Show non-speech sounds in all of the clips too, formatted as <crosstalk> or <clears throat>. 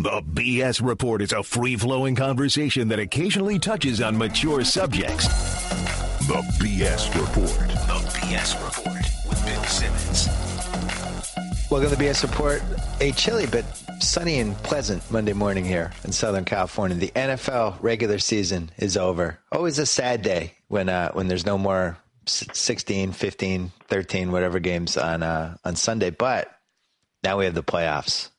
The BS Report is a free flowing conversation that occasionally touches on mature subjects. The BS Report. The BS Report with Bill Simmons. Welcome to the BS Report. A chilly but sunny and pleasant Monday morning here in Southern California. The NFL regular season is over. Always a sad day when uh, when there's no more 16, 15, 13, whatever games on uh, on Sunday. But now we have the playoffs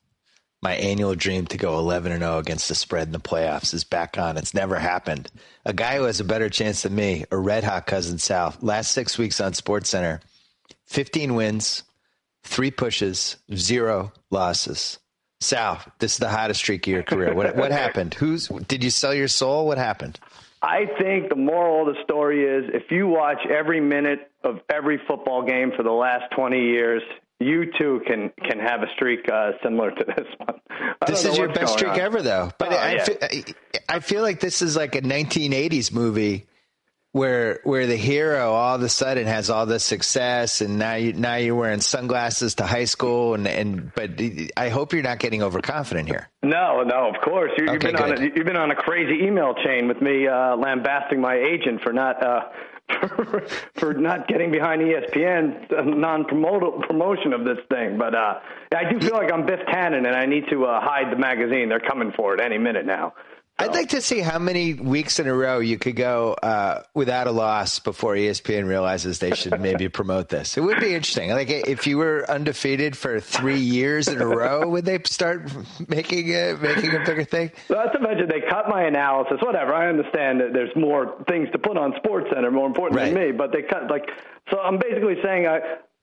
my annual dream to go 11 and 0 against the spread in the playoffs is back on. It's never happened. A guy who has a better chance than me, a red hot cousin Sal, last six weeks on Sports Center, 15 wins, three pushes, zero losses. Sal, this is the hottest streak of your career. What, <laughs> what happened? Who's did you sell your soul? What happened? I think the moral of the story is if you watch every minute of every football game for the last 20 years, you too can can have a streak uh, similar to this one. <laughs> This is your best streak on. ever, though. But oh, I, yeah. feel, I feel like this is like a 1980s movie where where the hero all of a sudden has all this success, and now you now you're wearing sunglasses to high school, and and but I hope you're not getting overconfident here. No, no, of course you, have okay, been good. on a, you've been on a crazy email chain with me uh, lambasting my agent for not. Uh, <laughs> for, not getting behind ESPN's non promotion of this thing. But uh, I do feel like I'm Biff Tannen, and I need to uh, hide the magazine. They're coming for it any minute now. I'd like to see how many weeks in a row you could go uh, without a loss before ESPN realizes they should maybe promote this. It would be interesting. Like if you were undefeated for three years in a row, would they start making it making a bigger thing? Well, that's imagine they cut my analysis. Whatever. I understand that there's more things to put on Sports Center, more important right. than me. But they cut like so. I'm basically saying I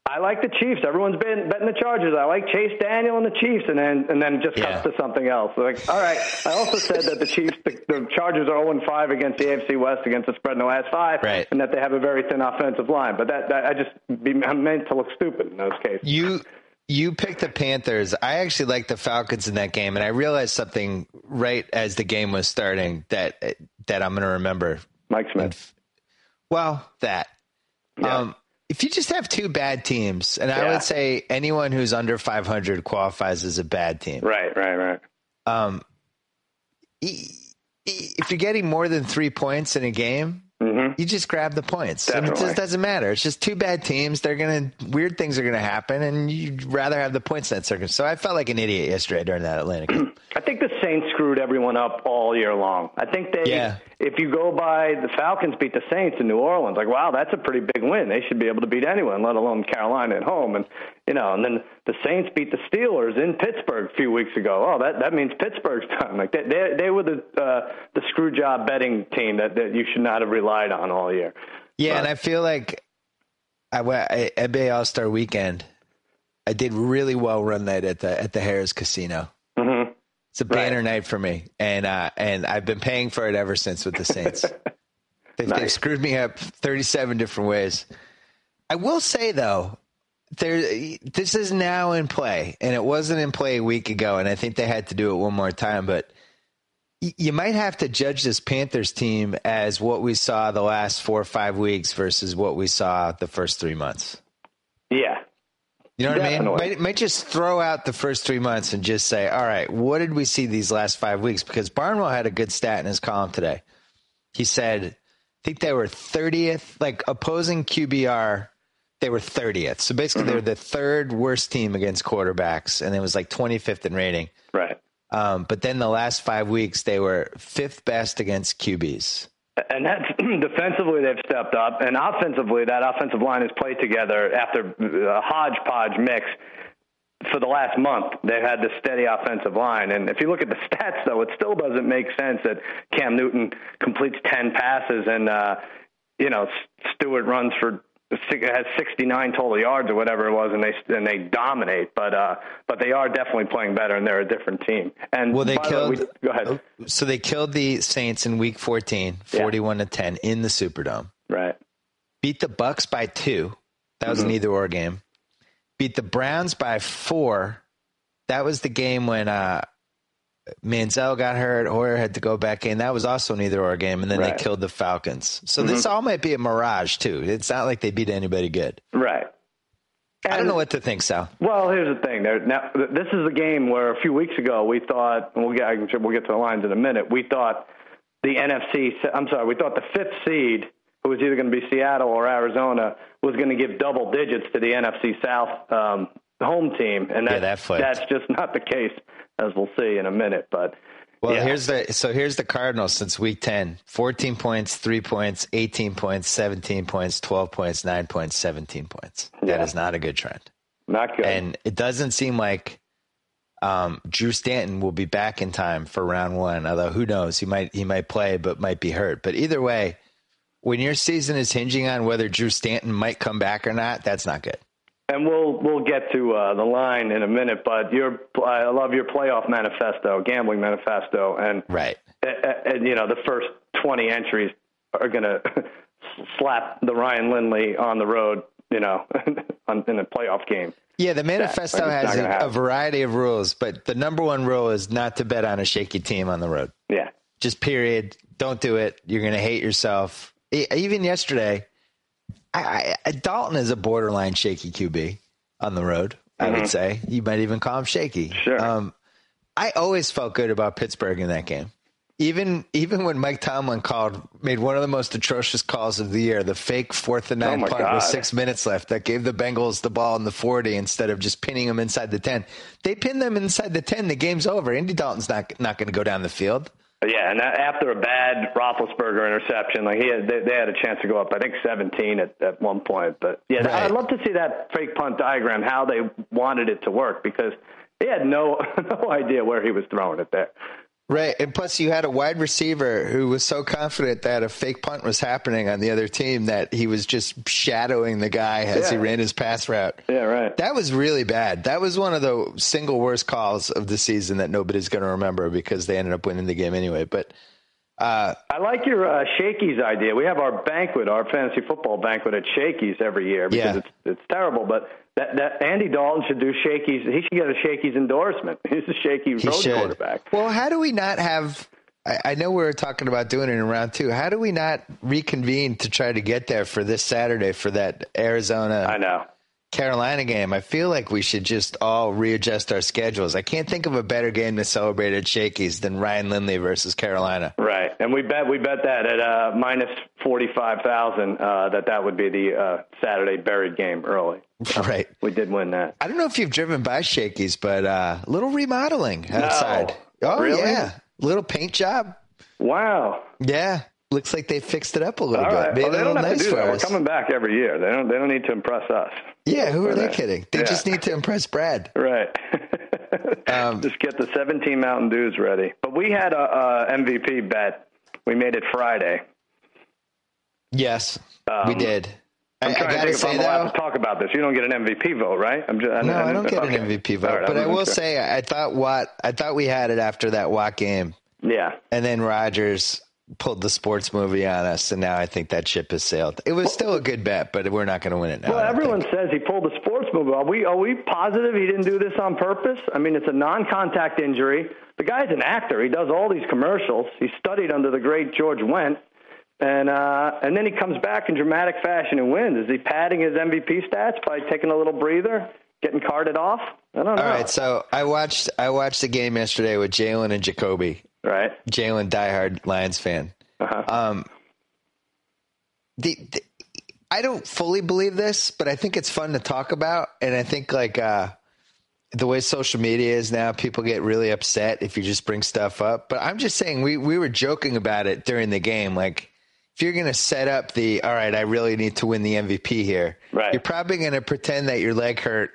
I like the Chiefs. Everyone's been betting the Chargers. I like Chase Daniel and the Chiefs, and then and then just cuts to something else. Like, all right. I also said that the Chiefs, the, the Chargers are 0 5 against the AFC West against the spread in the last five, right. and that they have a very thin offensive line. But that, that I just be, I'm meant to look stupid in those cases. You you picked the Panthers. I actually like the Falcons in that game, and I realized something right as the game was starting that that I'm going to remember. Mike Smith. Well, that. Yeah. Um, if you just have two bad teams, and yeah. I would say anyone who's under 500 qualifies as a bad team. Right, right, right. Um, if you're getting more than three points in a game, Mm-hmm. You just grab the points. Definitely. And it just doesn't matter. It's just two bad teams. They're going to, weird things are going to happen, and you'd rather have the points that circumstance. So I felt like an idiot yesterday during that Atlanta game. <clears throat> I think the Saints screwed everyone up all year long. I think they, yeah. if you go by the Falcons beat the Saints in New Orleans, like, wow, that's a pretty big win. They should be able to beat anyone, let alone Carolina at home. And, you know, and then the Saints beat the Steelers in Pittsburgh a few weeks ago. Oh, that, that means Pittsburgh's done. Like, they, they, they were the, uh, the screw job betting team that, that you should not have relied on all year. Yeah, but, and I feel like I went NBA All Star Weekend. I did really well run night at the at the Harrah's Casino. Mm-hmm. It's a banner right. night for me, and uh, and I've been paying for it ever since with the Saints. <laughs> they've, nice. they've screwed me up thirty seven different ways. I will say though, there this is now in play, and it wasn't in play a week ago, and I think they had to do it one more time, but you might have to judge this Panthers team as what we saw the last four or five weeks versus what we saw the first three months. Yeah. You know what Definitely. I mean? Might, might just throw out the first three months and just say, all right, what did we see these last five weeks? Because Barnwell had a good stat in his column today. He said, I think they were 30th, like opposing QBR, they were 30th. So basically, mm-hmm. they were the third worst team against quarterbacks, and it was like 25th in rating. Right. Um, but then the last five weeks, they were fifth best against QBs. And that's <clears throat> defensively, they've stepped up. And offensively, that offensive line has played together after a hodgepodge mix for the last month. They've had the steady offensive line. And if you look at the <laughs> stats, though, it still doesn't make sense that Cam Newton completes 10 passes and, uh, you know, Stewart runs for has 69 total yards or whatever it was, and they and they dominate. But uh, but they are definitely playing better, and they're a different team. And well, they killed. The way, we, go ahead. So they killed the Saints in Week 14, 41 yeah. to 10 in the Superdome. Right. Beat the Bucs by two. That was mm-hmm. an either or game. Beat the Browns by four. That was the game when uh, Manziel got hurt. Hoyer had to go back in. That was also an either or game, and then right. they killed the Falcons. So mm-hmm. this all might be a mirage too. It's not like they beat anybody good. Right. I don't know what to think, Sal. Well, here's the thing. There, now, this is a game where a few weeks ago we thought, and we'll get, we'll get to the lines in a minute. We thought the NFC, I'm sorry, we thought the fifth seed, who was either going to be Seattle or Arizona, was going to give double digits to the NFC South um, home team, and that, yeah, that that's just not the case, as we'll see in a minute. But well, yeah. here's the so here's the Cardinals since week 10. 14 points, 3 points, 18 points, 17 points, 12 points, 9 points, 17 points. Yeah. That is not a good trend. Not good. And it doesn't seem like um, Drew Stanton will be back in time for round 1, although who knows, he might he might play but might be hurt. But either way, when your season is hinging on whether Drew Stanton might come back or not, that's not good and we'll we'll get to uh, the line in a minute. But your I love your playoff manifesto, gambling manifesto, and right, and, and you know the first twenty entries are going <laughs> to slap the Ryan Lindley on the road, you know, <laughs> in a playoff game. Yeah, the manifesto that, has a, a, variety of rules, but the number one rule is not to bet on a shaky team on the road. Yeah, just period. Don't do it. You're going to hate yourself. Even yesterday, I, I, Dalton is a borderline shaky QB on the road. I mm-hmm. would say you might even call him shaky. Sure. Um, I always felt good about Pittsburgh in that game. Even even when Mike Tomlin called made one of the most atrocious calls of the year, the fake fourth and nine oh punt God. with six minutes left that gave the Bengals the ball in the forty instead of just pinning them inside the ten. They pinned them inside the ten. The game's over. Andy Dalton's not not going to go down the field. Yeah, and after a bad Roethlisberger interception, like he had, they, they had a chance to go up, I think 17 at, at one point. But yeah, right. I'd love to see that fake punt diagram, how they wanted it to work, because they had no <laughs> no idea where he was throwing it there. Right. And plus, you had a wide receiver who was so confident that a fake punt was happening on the other team that he was just shadowing the guy as yeah. he ran his pass route. Yeah, right. That was really bad. That was one of the single worst calls of the season that nobody's going to remember because they ended up winning the game anyway. But uh, I like your uh, Shakey's idea. We have our banquet, our fantasy football banquet at Shakey's every year because yeah. it's it's terrible. But that, that Andy Dalton should do Shakey's. He should get a Shakey's endorsement. <laughs> He's a Shaky road should. quarterback. Well, how do we not have? I, I know we were talking about doing it in round two. How do we not reconvene to try to get there for this Saturday for that Arizona? I know Carolina game, I feel like we should just all readjust our schedules. I can't think of a better game to celebrate at Shakey's than Ryan Lindley versus Carolina. Right, and we bet we bet that at uh, minus forty five thousand uh, that that would be the uh, Saturday buried game early. <laughs> Right, we did win that. I don't know if you've driven by Shakey's, but uh, little remodeling outside. No. Oh really? yeah, little paint job. Wow. Yeah, looks like they fixed it up a little All bit. Right. Well, they don't have nice to do that. We're coming back every year. They don't. They don't need to impress us. Yeah, who are they kidding? They yeah. just need to impress Brad. <laughs> Right. <laughs> um, just get the 17 Mountain Dews ready. But we had a, a MVP bet. We made it Friday. Yes, um, we did. I'm trying I, I to think if I'm allowed to talk about this. You don't get an MVP vote, right? I'm just, no, I, I don't get okay. an MVP vote. Right, but I will sure. say, I thought what I thought we had it after that Watt game. Yeah. And then Rodgers pulled the sports movie on us, and now I think that ship has sailed. It was still a good bet, but we're not going to win it now. Well, everyone think. says he pulled the sports movie. Are we are we positive he didn't do this on purpose? I mean, it's a non-contact injury. The guy's an actor. He does all these commercials. He studied under the great George Wendt, and uh, and then he comes back in dramatic fashion and wins. Is he padding his MVP stats by taking a little breather? Getting carted off? I don't know. All right, so I watched I watched the game yesterday with Jalen and Jacoby, Right. Jalen, diehard Lions fan. Uh-huh. Um, the, the, I don't fully believe this, but I think it's fun to talk about, and I think like uh, the way social media is now, people get really upset if you just bring stuff up. But I'm just saying, we we were joking about it during the game, like. If you're going to set up the, all right, I really need to win the MVP here, right. you're probably going to pretend that your leg hurt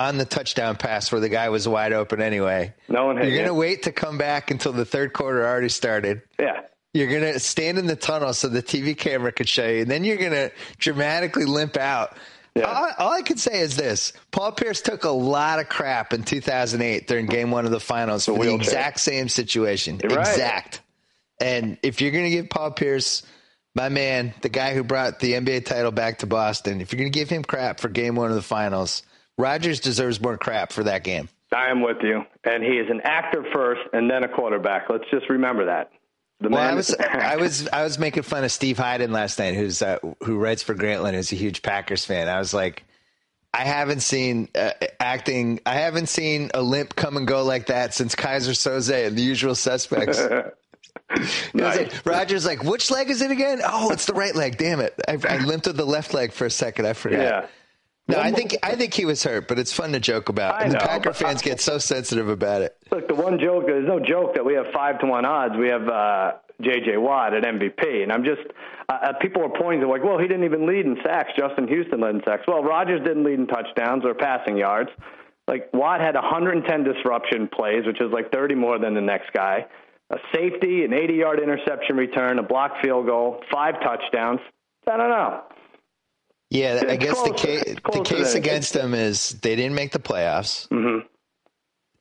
on the touchdown pass where the guy was wide open anyway. No one. You're going to wait to come back until the third quarter already started. Yeah. You're going to stand in the tunnel so the TV camera could show you, and then you're going to dramatically limp out. Yeah. All, all, I can say is this: Paul Pierce took a lot of crap in 2008 during Game One of the Finals the for the exact same situation. You're exact. Right. And if you're going to give Paul Pierce, my man, the guy who brought the NBA title back to Boston, if you're going to give him crap for Game One of the Finals, Rodgers deserves more crap for that game. I am with you. And he is an actor first and then a quarterback. Let's just remember that. The well, I was <laughs> I was I was making fun of Steve Hyden last night, who's uh, who writes for Grantland, who's a huge Packers fan. I was like, I haven't seen uh, acting. I haven't seen a limp come and go like that since Keyser Söze and the Usual Suspects. <laughs> <laughs> nice. like, Rodgers like, which leg is it again? Oh, it's the right leg. Damn it! I, I limped with the left leg for a second. I forgot. Yeah. No, I think I think he was hurt, but it's fun to joke about. And the know, Packer fans get so sensitive about it. Look, the one joke, there's no joke that we have five to one odds. We have uh, J.J. Watt at MVP. And I'm just, uh, uh, people are pointing to like, well, he didn't even lead in sacks. Justin Houston led in sacks. Well, Rodgers didn't lead in touchdowns or passing yards. Like, Watt had 110 disruption plays, which is like 30 more than the next guy. A safety, an 80 yard interception return, a blocked field goal, five touchdowns. I don't know. Yeah, I guess the <laughs> case the case against them is they didn't make the playoffs. Mm-hmm.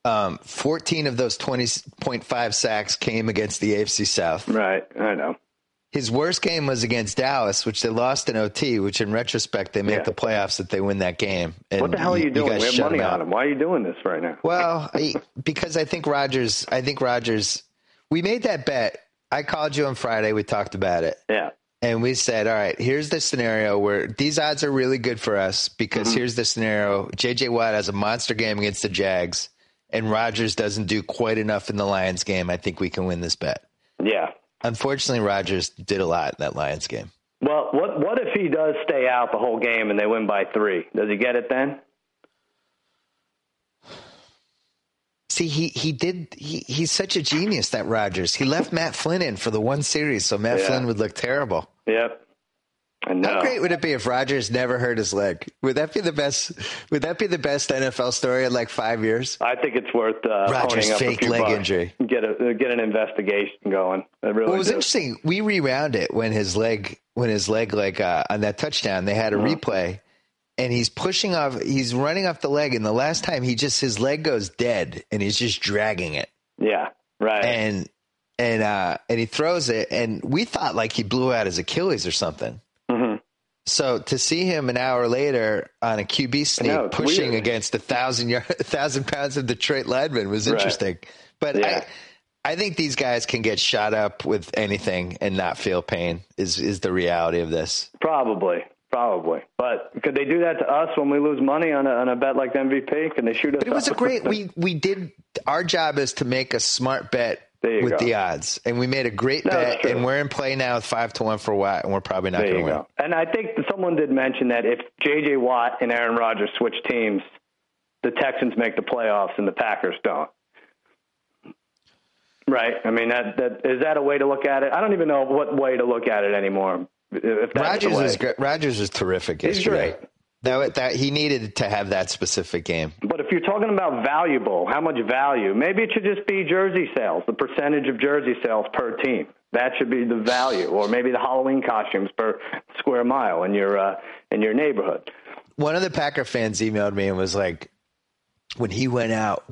Um, Fourteen of those twenty point five sacks came against the AFC South. Right. I know. His worst game was against Dallas, which they lost in OT. Which, in retrospect, they make Yeah. the playoffs that they win that game. And What the hell are you doing? guys we have money on him. Why are you doing this right now? Well, <laughs> I, because I think Rodgers. I think Rodgers. We made that bet. I called you on Friday. We talked about it, Yeah. And we said, "All right, here's the scenario where these odds are really good for us because Mm-hmm. here's the scenario: J.J. Watt has a monster game against the Jags, and Rodgers doesn't do quite enough in the Lions game. I think we can win this bet." Yeah. Unfortunately, Rodgers did a lot in that Lions game. Well, what what if he does stay out the whole game and they win by three? Does he get it then? See, he he did. He he's such a genius. That Rodgers. He left Matt Flynn in for the one series, so Matt Yeah. Flynn would look terrible. Yep. How great would it be if Rodgers never hurt his leg? Would that be the best? Would that be the best NFL story in like five years? I think it's worth uh, up fake leg bucks. injury. Get a get an investigation going. I really Well, it was do. interesting. We rewound it when his leg, when his leg, like uh, on that touchdown, they had a Uh-huh. replay, and he's pushing off. He's running off the leg, and the last time he just his leg goes dead, and he's just dragging it, Yeah. Right. and and uh, and he throws it, and we thought like he blew out his Achilles or something. hmm So to see him an hour later on a QB sneak it's pushing weird. against a thousand yard, <laughs> a thousand pounds of Detroit lineman was Right. interesting. But Yeah. I, I think these guys can get shot up with anything and not feel pain. Is is the reality of this? Probably. Probably. But could they do that to us when we lose money on a, on a bet like the MVP? Can they shoot us? But it was a great. We we did our job is to make a smart bet with go. the odds, and we made a great No, bet, and we're in play now with five to one for Watt, and we're probably not going to win. go. And I think someone did mention that if J.J. Watt and Aaron Rodgers switch teams, the Texans make the playoffs and the Packers don't. Right. I mean, that that is that a way to look at it? I don't even know what way to look at it anymore. If Rodgers great. Rodgers was terrific He's yesterday. great. That that he needed to have that specific game. But if you're talking about valuable, how much value? Maybe it should just be jersey sales, the percentage of jersey sales per team. That should be the value, or maybe the Halloween costumes per square mile in your uh, in your neighborhood. One of the Packer fans emailed me and was like, when he went out,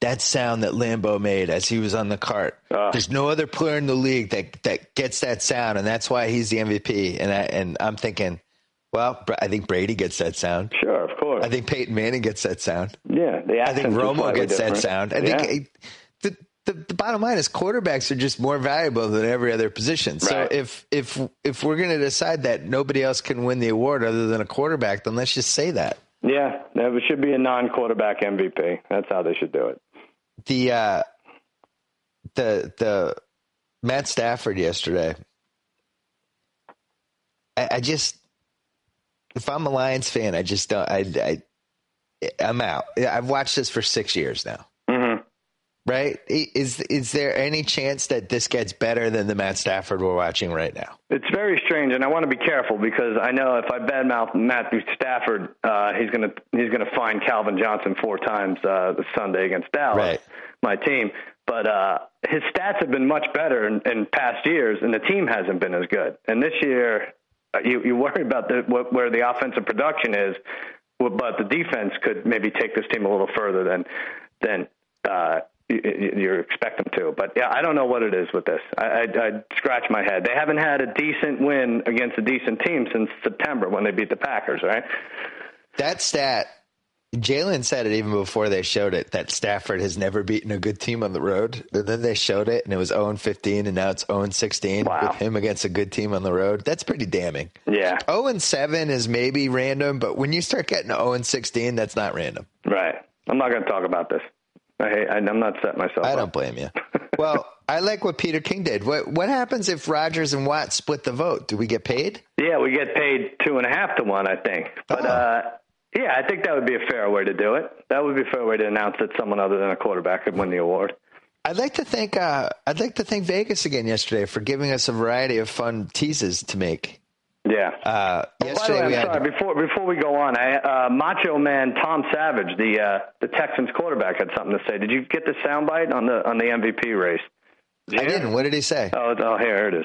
that sound that Lambeau made as he was on the cart. Uh. there's no other player in the league that that gets that sound, and that's why he's the MVP. And I and I'm thinking, well, I think Brady gets that sound. Sure, of course. I think Peyton Manning gets that sound. yeah, the I think Romo gets that sound. I Yeah. think eh, the, the the bottom line is quarterbacks are just more valuable than every other position. So Right. if if if we're going to decide that nobody else can win the award other than a quarterback, then let's just say that. Yeah, there should be a non-quarterback MVP. That's how they should do it. The uh the the Matt Stafford yesterday. I, I just if I'm a Lions fan, I just don't I I I'm out. I've watched this for six years now. Right? Is is there any chance that this gets better than the Matt Stafford we're watching right now? It's very strange, and I want to be careful because I know if I badmouth Matthew Stafford, uh, he's gonna he's gonna find Calvin Johnson four times uh, this Sunday against Dallas, Right. my team. But uh, his stats have been much better in, in past years, and the team hasn't been as good. And this year, uh, you you worry about the, what, where the offensive production is, but the defense could maybe take this team a little further than than uh, you, expect them to. But yeah, I don't know what it is with this. I, I, I scratch my head. They haven't had a decent win against a decent team since September when they beat the Packers, right? That stat Jalen said it even before they showed it that Stafford has never beaten a good team on the road. And then they showed it and it was 0 15 and now it's 0 16 Wow. with him against a good team on the road. That's pretty damning. Yeah. 0 7 is maybe random, but when you start getting 0 16, that's not random. Right. I'm not going to talk about this. I I'm not setting myself I up. don't blame you. well, I like what Peter King did. What what happens if Rodgers and Watt split the vote? Do we get paid? Yeah, we get paid two and a half to one, I think. But Oh. uh, yeah, I think that would be a fair way to do it. That would be a fair way to announce that someone other than a quarterback could win the award. I'd like to thank uh, I'd like to thank Vegas again yesterday for giving us a variety of fun teases to make. Yeah. Uh, By the yesterday way, we I'm had sorry. Before before we go on, I, uh, Macho Man Tom Savage, the uh, the Texans quarterback, had something to say. Did you get the soundbite on the on the MVP race? Did I didn't. What did he say? Oh, oh, here it is.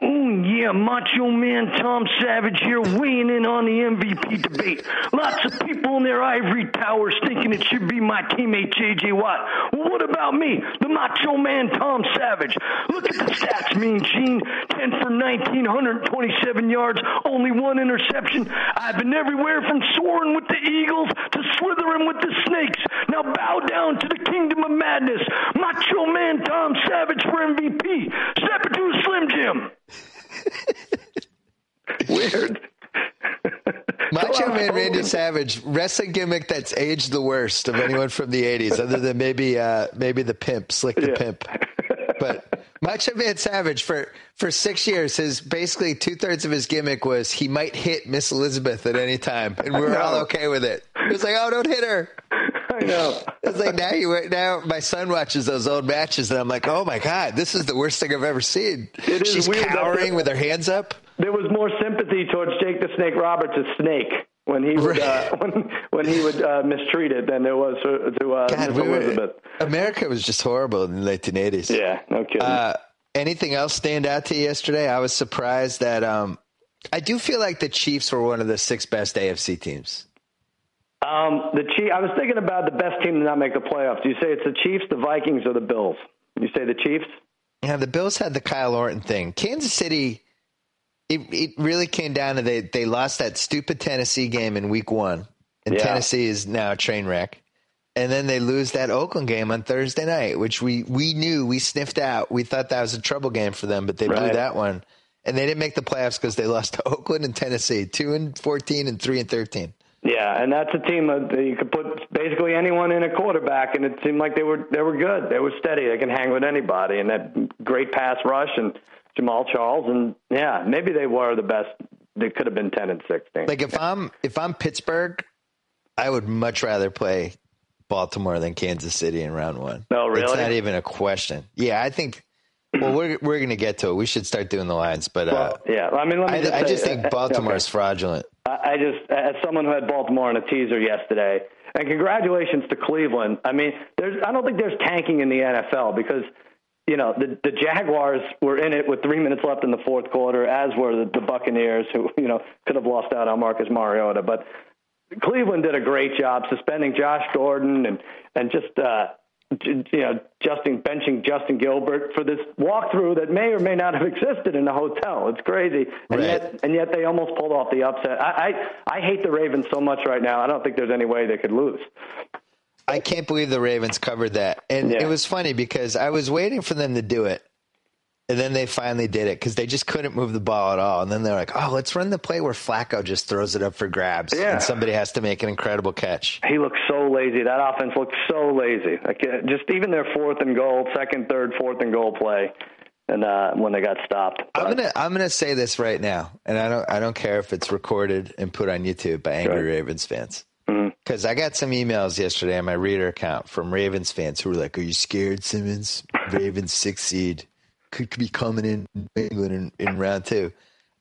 Oh, yeah, Macho Man Tom Savage here weighing in on the MVP debate. Lots of people in their ivory towers thinking it should be my teammate J.J. Watt. Well, what about me, the Macho Man Tom Savage? Look at the stats, Mean Gene. 10 for 19, 127 yards, only one interception. I've been everywhere from soaring with the Eagles to slithering with the Snakes. Now bow down to the kingdom of madness. Macho Man Tom Savage for MVP. Step into Slim Jim. <laughs> Weird. Macho Man Randy Savage wrestling gimmick that's aged the worst of anyone from the '80s, other than maybe uh, maybe the pimp, Slick the Yeah. pimp. But Macho Man Savage for for six years, his basically two thirds of his gimmick was he might hit Miss Elizabeth at any time, and we were all okay with it. It was like, oh, don't hit her. I know. It's like now you now my son watches those old matches and I'm like, oh my god, this is the worst thing I've ever seen. It is She's weird cowering with her hands up. There was more sympathy towards Jake the Snake Roberts as Snake when he would uh, when when he would uh, mistreat it than there was to, to uh, God, we were, America was just horrible in the 1980s. Yeah, no kidding. Uh, anything else stand out to you yesterday? I was surprised that um, I do feel like the Chiefs were one of the six best AFC teams. Um, the Chief, I was thinking about the best team to not make the playoffs. Do you say it's the Chiefs, the Vikings, or the Bills? You say the Chiefs? Yeah, the Bills had the Kyle Orton thing. Kansas City, it, it really came down to they they lost that stupid Tennessee game in Week One, and Yeah. Tennessee is now a train wreck. And then they lose that Oakland game on Thursday night, which we we knew we sniffed out. We thought that was a trouble game for them, but they blew that one, and they didn't make the playoffs because they lost to <laughs> Oakland and Tennessee, two and fourteen and three and thirteen. Yeah, and that's a team that you could put basically anyone in a quarterback, and it seemed like they were they were good. They were steady. They can hang with anybody, and that great pass rush and Jamaal Charles, and yeah, maybe they were the best. They could have been ten and sixteen. Like if I'm if I'm Pittsburgh, I would much rather play Baltimore than Kansas City in round one. Oh, It's not even a question. Yeah, I think. Well, we're we're gonna get to it. We should start doing the lines, but uh, Well, yeah, I mean, let me I, just I just think uh, Baltimore is fraudulent. Just, as someone who had Baltimore on a teaser yesterday, and congratulations to Cleveland. I mean, there's, I don't think there's tanking in the NFL because, you know, the the Jaguars were in it with three minutes left in the fourth quarter, as were the, the Buccaneers, who you know could have lost out on Marcus Mariota, but Cleveland did a great job suspending Josh Gordon and and just uh, you know Justin benching Justin Gilbert for this walkthrough that may or may not have existed in the hotel. It's crazy, and Right. yet and yet they almost pulled off the upset. I, I I hate the Ravens so much right now. I don't think there's any way they could lose. I can't believe the Ravens covered that, and Yeah. it was funny because I was waiting for them to do it, and then they finally did it because they just couldn't move the ball at all. And then they're like, "Oh, let's run the play where Flacco just throws it up for grabs, Yeah. and somebody has to make an incredible catch." He looks so lazy. That offense looks so lazy. Like just even their fourth and goal, second, third, fourth and goal play, and uh, when they got stopped. I'm gonna I'm gonna say this right now, and I don't I don't care if it's recorded and put on YouTube by angry Sure. Ravens fans. Mm-hmm. Because I got some emails yesterday on my reader account from Ravens fans who were like, "Are you scared, Simmons? Ravens six seed could be coming in England in, in round two.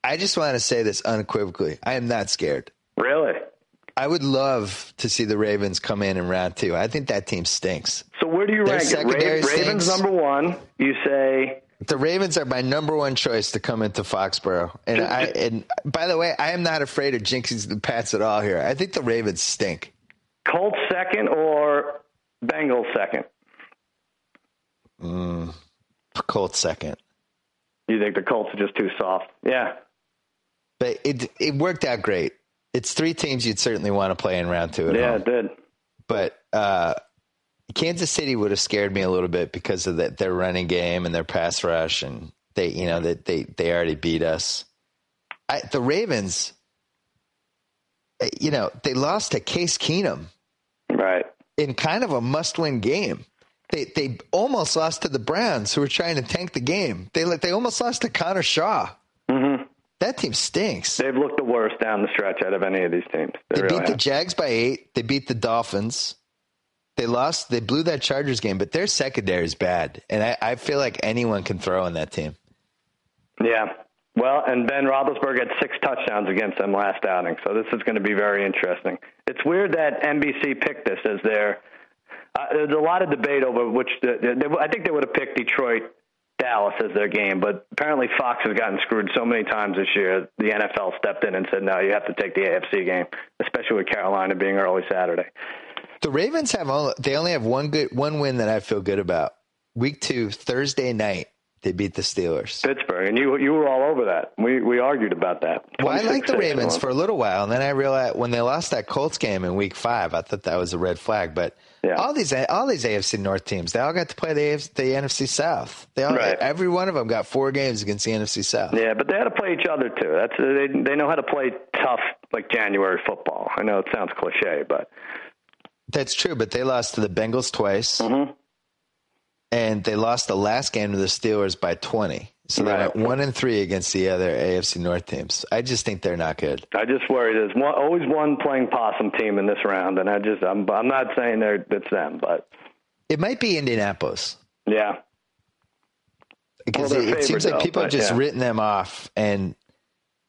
I just want to say this unequivocally: I am not scared. really. I would love to see the Ravens come in in round two. I think that team stinks. So where do you Their rank it? Ravens stinks. number one. You say The Ravens are my number one choice to come into Foxborough, and I <laughs> and by the way, I am not afraid of jinxing the Pats at all here. I think the Ravens stink. Colts second or Bengals second? Mm. Colts second, You think the Colts are just too soft? Yeah. but it it worked out great. it's three teams you'd certainly want to play in round two. yeah, home. it did. But uh, Kansas City would have scared me a little bit because of the, their running game and their pass rush, and they, you know, that they, they already beat us. I, the Ravens, eh, you know, they lost to Case Keenum Right. in kind of a must-win game. They they almost lost to the Browns, who were trying to tank the game. They they almost lost to Connor Shaw. Mm-hmm. That team stinks. They've looked the worst down the stretch out of any of these teams. They, They really beat the. Jags by eight. They beat the Dolphins. They lost. They blew that Chargers game, but their secondary is bad, and I, I feel like anyone can throw in that team. Yeah. Well, and Ben Roethlisberger had six touchdowns against them last outing, so this is going to be very interesting. It's weird that NBC picked this as their. Uh, there's a lot of debate over which. The, they, I think they would have picked Detroit, Dallas as their game, but apparently Fox has gotten screwed so many times this year. The NFL stepped in and said, "No, you have to take the AFC game, especially with Carolina being early Saturday." The Ravens have only, they only have one good one win that I feel good about. Week two, Thursday night, they beat the Steelers. Pittsburgh, and you you were all over that. We we argued about that. Well, I liked the Ravens for a little while, and then I realized when they lost that Colts game in Week Five, I thought that was a red flag. But Yeah. all these all these AFC North teams, they all got to play the AFC, the NFC South. They all Right. every one of them got four games against the NFC South. Yeah, but they had to play each other too. That's they they know how to play tough like January football. I know it sounds cliche, but That's true, but they lost to the Bengals twice, Mhm. and they lost the last game to the Steelers by twenty. So they Right. went one and three against the other AFC North teams. I just think they're not good. I just worry there's one, always one playing possum team in this round, and I just I'm I'm not saying they're it's them, but It might be Indianapolis yeah, because Well, it, it seems favored, like people have just yeah. written them off, and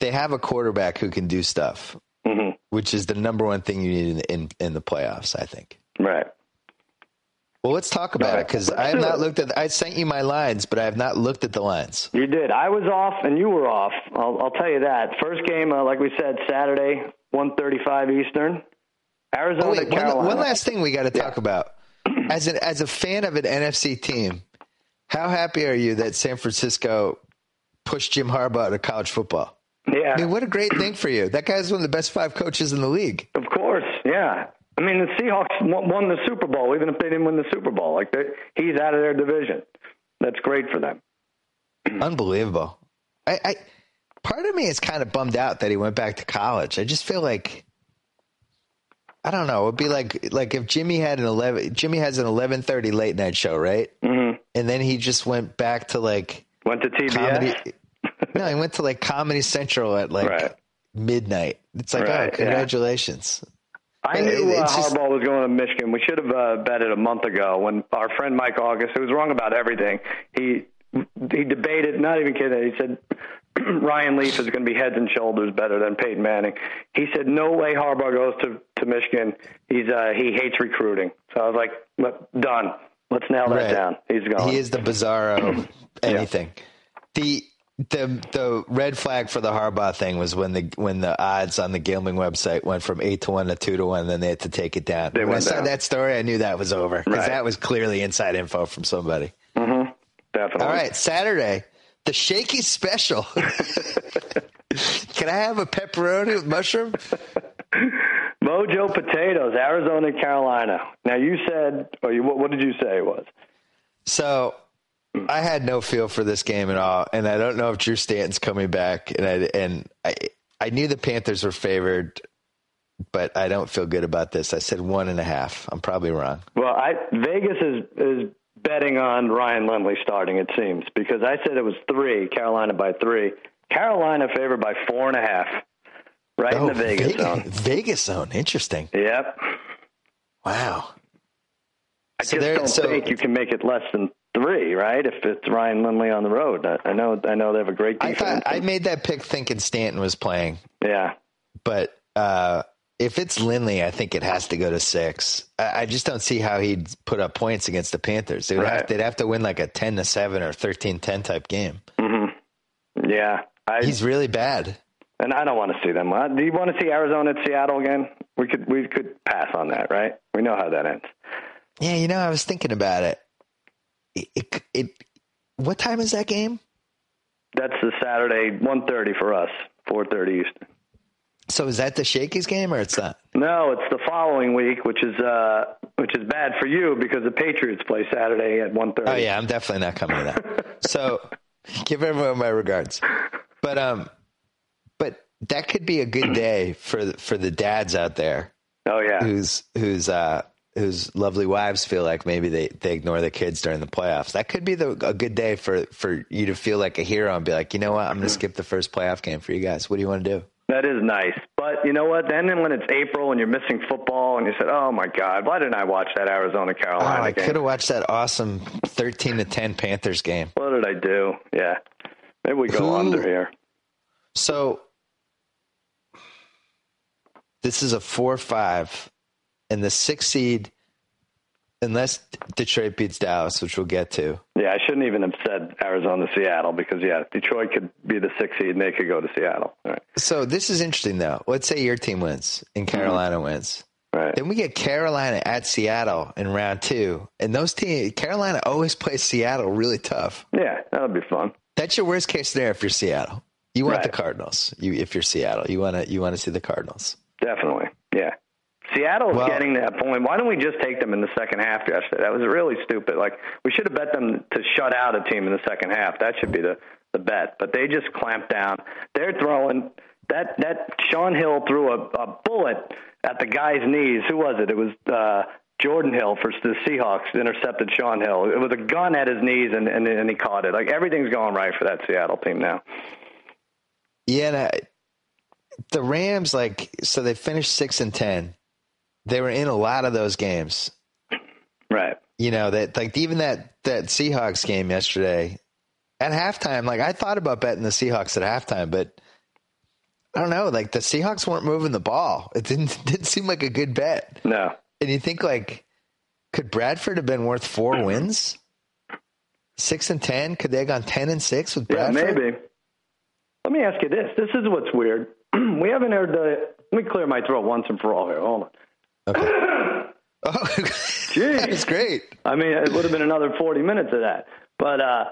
they have a quarterback who can do stuff, hmm which is the number one thing you need in in, in the playoffs. I think. right. Well, let's talk about All it because I have not looked at. I sent you my lines, but I have not looked at the lines. You did. I was off, and you were off. I'll, I'll tell you that. First game, uh, like we said, Saturday, 1:35 Eastern. Arizona, Oh wait, one, one last thing we got to talk Yeah. about. <clears throat> As an as a fan of an NFC team, how happy are you that San Francisco pushed Jim Harbaugh to college football? Yeah, I mean, what a great thing for you. That guy's one of the best five coaches in the league. Of course, yeah. I mean, the Seahawks won the Super Bowl, even if they didn't win the Super Bowl. Like they- he's out of their division. That's great for them. <clears throat> Unbelievable. I, I part of me is kind of bummed out that he went back to college. I just feel like I don't know. It'd be like like if Jimmy had an eleven. Jimmy has an eleven thirty late night show, right? hmm And then he just went back to like Went to TBS. comedy. <laughs> no, he went to like Comedy Central at like Right. midnight. It's like, Right, oh, yeah. I knew uh, just- Harbaugh was going to Michigan. We should have uh, bet it a month ago when our friend Mike August, who was wrong about everything, he he debated. Not even kidding. He said <clears throat> Ryan Leaf is going to be heads and shoulders better than Peyton Manning. He said no way Harbaugh goes to to Michigan. He's uh, he hates recruiting. So I was like, "Let- done. Let's nail that Right. down. He's going. He is the bizarro <clears throat> anything. The the the red flag for the Harbaugh thing was when the when the odds on the gambling website went from eight to one to two to one, then they had to take it down. They when I saw down. that story, I knew that was over because Right. that was clearly inside info from somebody. hmm Definitely. All right, Saturday, the shaky special. <laughs> Can I have a pepperoni with mushroom? <laughs> Mojo Potatoes, Arizona, Carolina. Now you said, or you, what, what did you say it was? So I had no feel for this game at all, and I don't know if Drew Stanton's coming back. And I and I I knew the Panthers were favored, but I don't feel good about this. I said one and a half. I'm probably wrong. Well, I Vegas is is betting on Ryan Lindley starting. It seems because I said it was three, Carolina by three. Carolina favored by four and a half, right in the oh, Vegas, zone. Oh, Vegas zone. Interesting. Yep. Wow. I So just there- don't so- think you can make it less than three, right? If it's Ryan Lindley on the road, I, I know. I know they have a great I defense. thought I made that pick thinking Stanton was playing, yeah. but uh, if it's Lindley, I think it has to go to six. I, I just don't see how he'd put up points against the Panthers. They'd, have, they'd have to win like a ten to seven or 13-10 type game. hmm Yeah. I, He's really bad. and I don't want to see them. Uh, Do you want to see Arizona at Seattle again? We could we could pass on that, right? We know how that ends. Yeah, you know, I was thinking about it. It, it, it what time is that game? That's the Saturday, one thirty for us, four thirty Eastern. So is that the Shakey's game or it's not? No, it's the following week, which is uh, which is bad for you because the Patriots play Saturday at one thirty. Oh yeah, I'm definitely not coming to that. <laughs> so give everyone my regards. But um, but that could be a good day for the, for the dads out there. Oh yeah, who's who's uh whose lovely wives feel like maybe they, they ignore the kids during the playoffs. That could be the, a good day for, for you to feel like a hero and be like, you know what, I'm going to skip the first playoff game for you guys. What do you want to do? That is nice. But you know what? Then when it's April and you're missing football and you said, oh my God, why didn't I watch that Arizona Carolina oh, I could have watched that awesome 13 to 10 Panthers game. What did I do? Yeah. Maybe we go Who, under here. So this is a 4 5 and the six seed, unless Detroit beats Dallas, which we'll get to. Yeah, I shouldn't even have said Arizona, Seattle, because yeah, Detroit could be the six seed and they could go to Seattle. Right. So this is interesting, though. Let's say your team wins and mm-hmm. Carolina mm-hmm. wins. Right. Then we get Carolina at Seattle in round two, and those teams, Carolina always plays Seattle really tough. Yeah, that'll be fun. That's your worst case scenario if you're Seattle. You want right. the Cardinals. You if you're Seattle, you want to you want to see the Cardinals. Definitely. Seattle's well, getting to that point. Why don't we just take them in the second half yesterday? That was really stupid. Like we should have bet them to shut out a team in the second half. That should be the the bet. But they just clamped down. They're throwing that that Shaun Hill threw a, a bullet at the guy's knees. Who was it? It was uh Jordan Hill for the Seahawks intercepted Shaun Hill. It was a gun at his knees and and, and he caught it. Like everything's going right for that Seattle team now. Yeah, and the Rams like so they finished 6 and 10 they were in a lot of those games. Right. You know, that like even that that Seahawks game yesterday at halftime, like I thought about betting the Seahawks at halftime, but I don't know, like the Seahawks weren't moving the ball. It didn't <laughs> didn't seem like a good bet. No. And you think like could Bradford have been worth four mm-hmm. wins? Six and ten? Could they have gone ten and six with Bradford? Yeah, maybe. Let me ask you this. This is what's weird. <clears throat> we haven't heard the let me clear my throat once and for all here. Hold on. Okay. <laughs> oh, <laughs> that's great. I mean, it would have been another 40 minutes of that. But uh,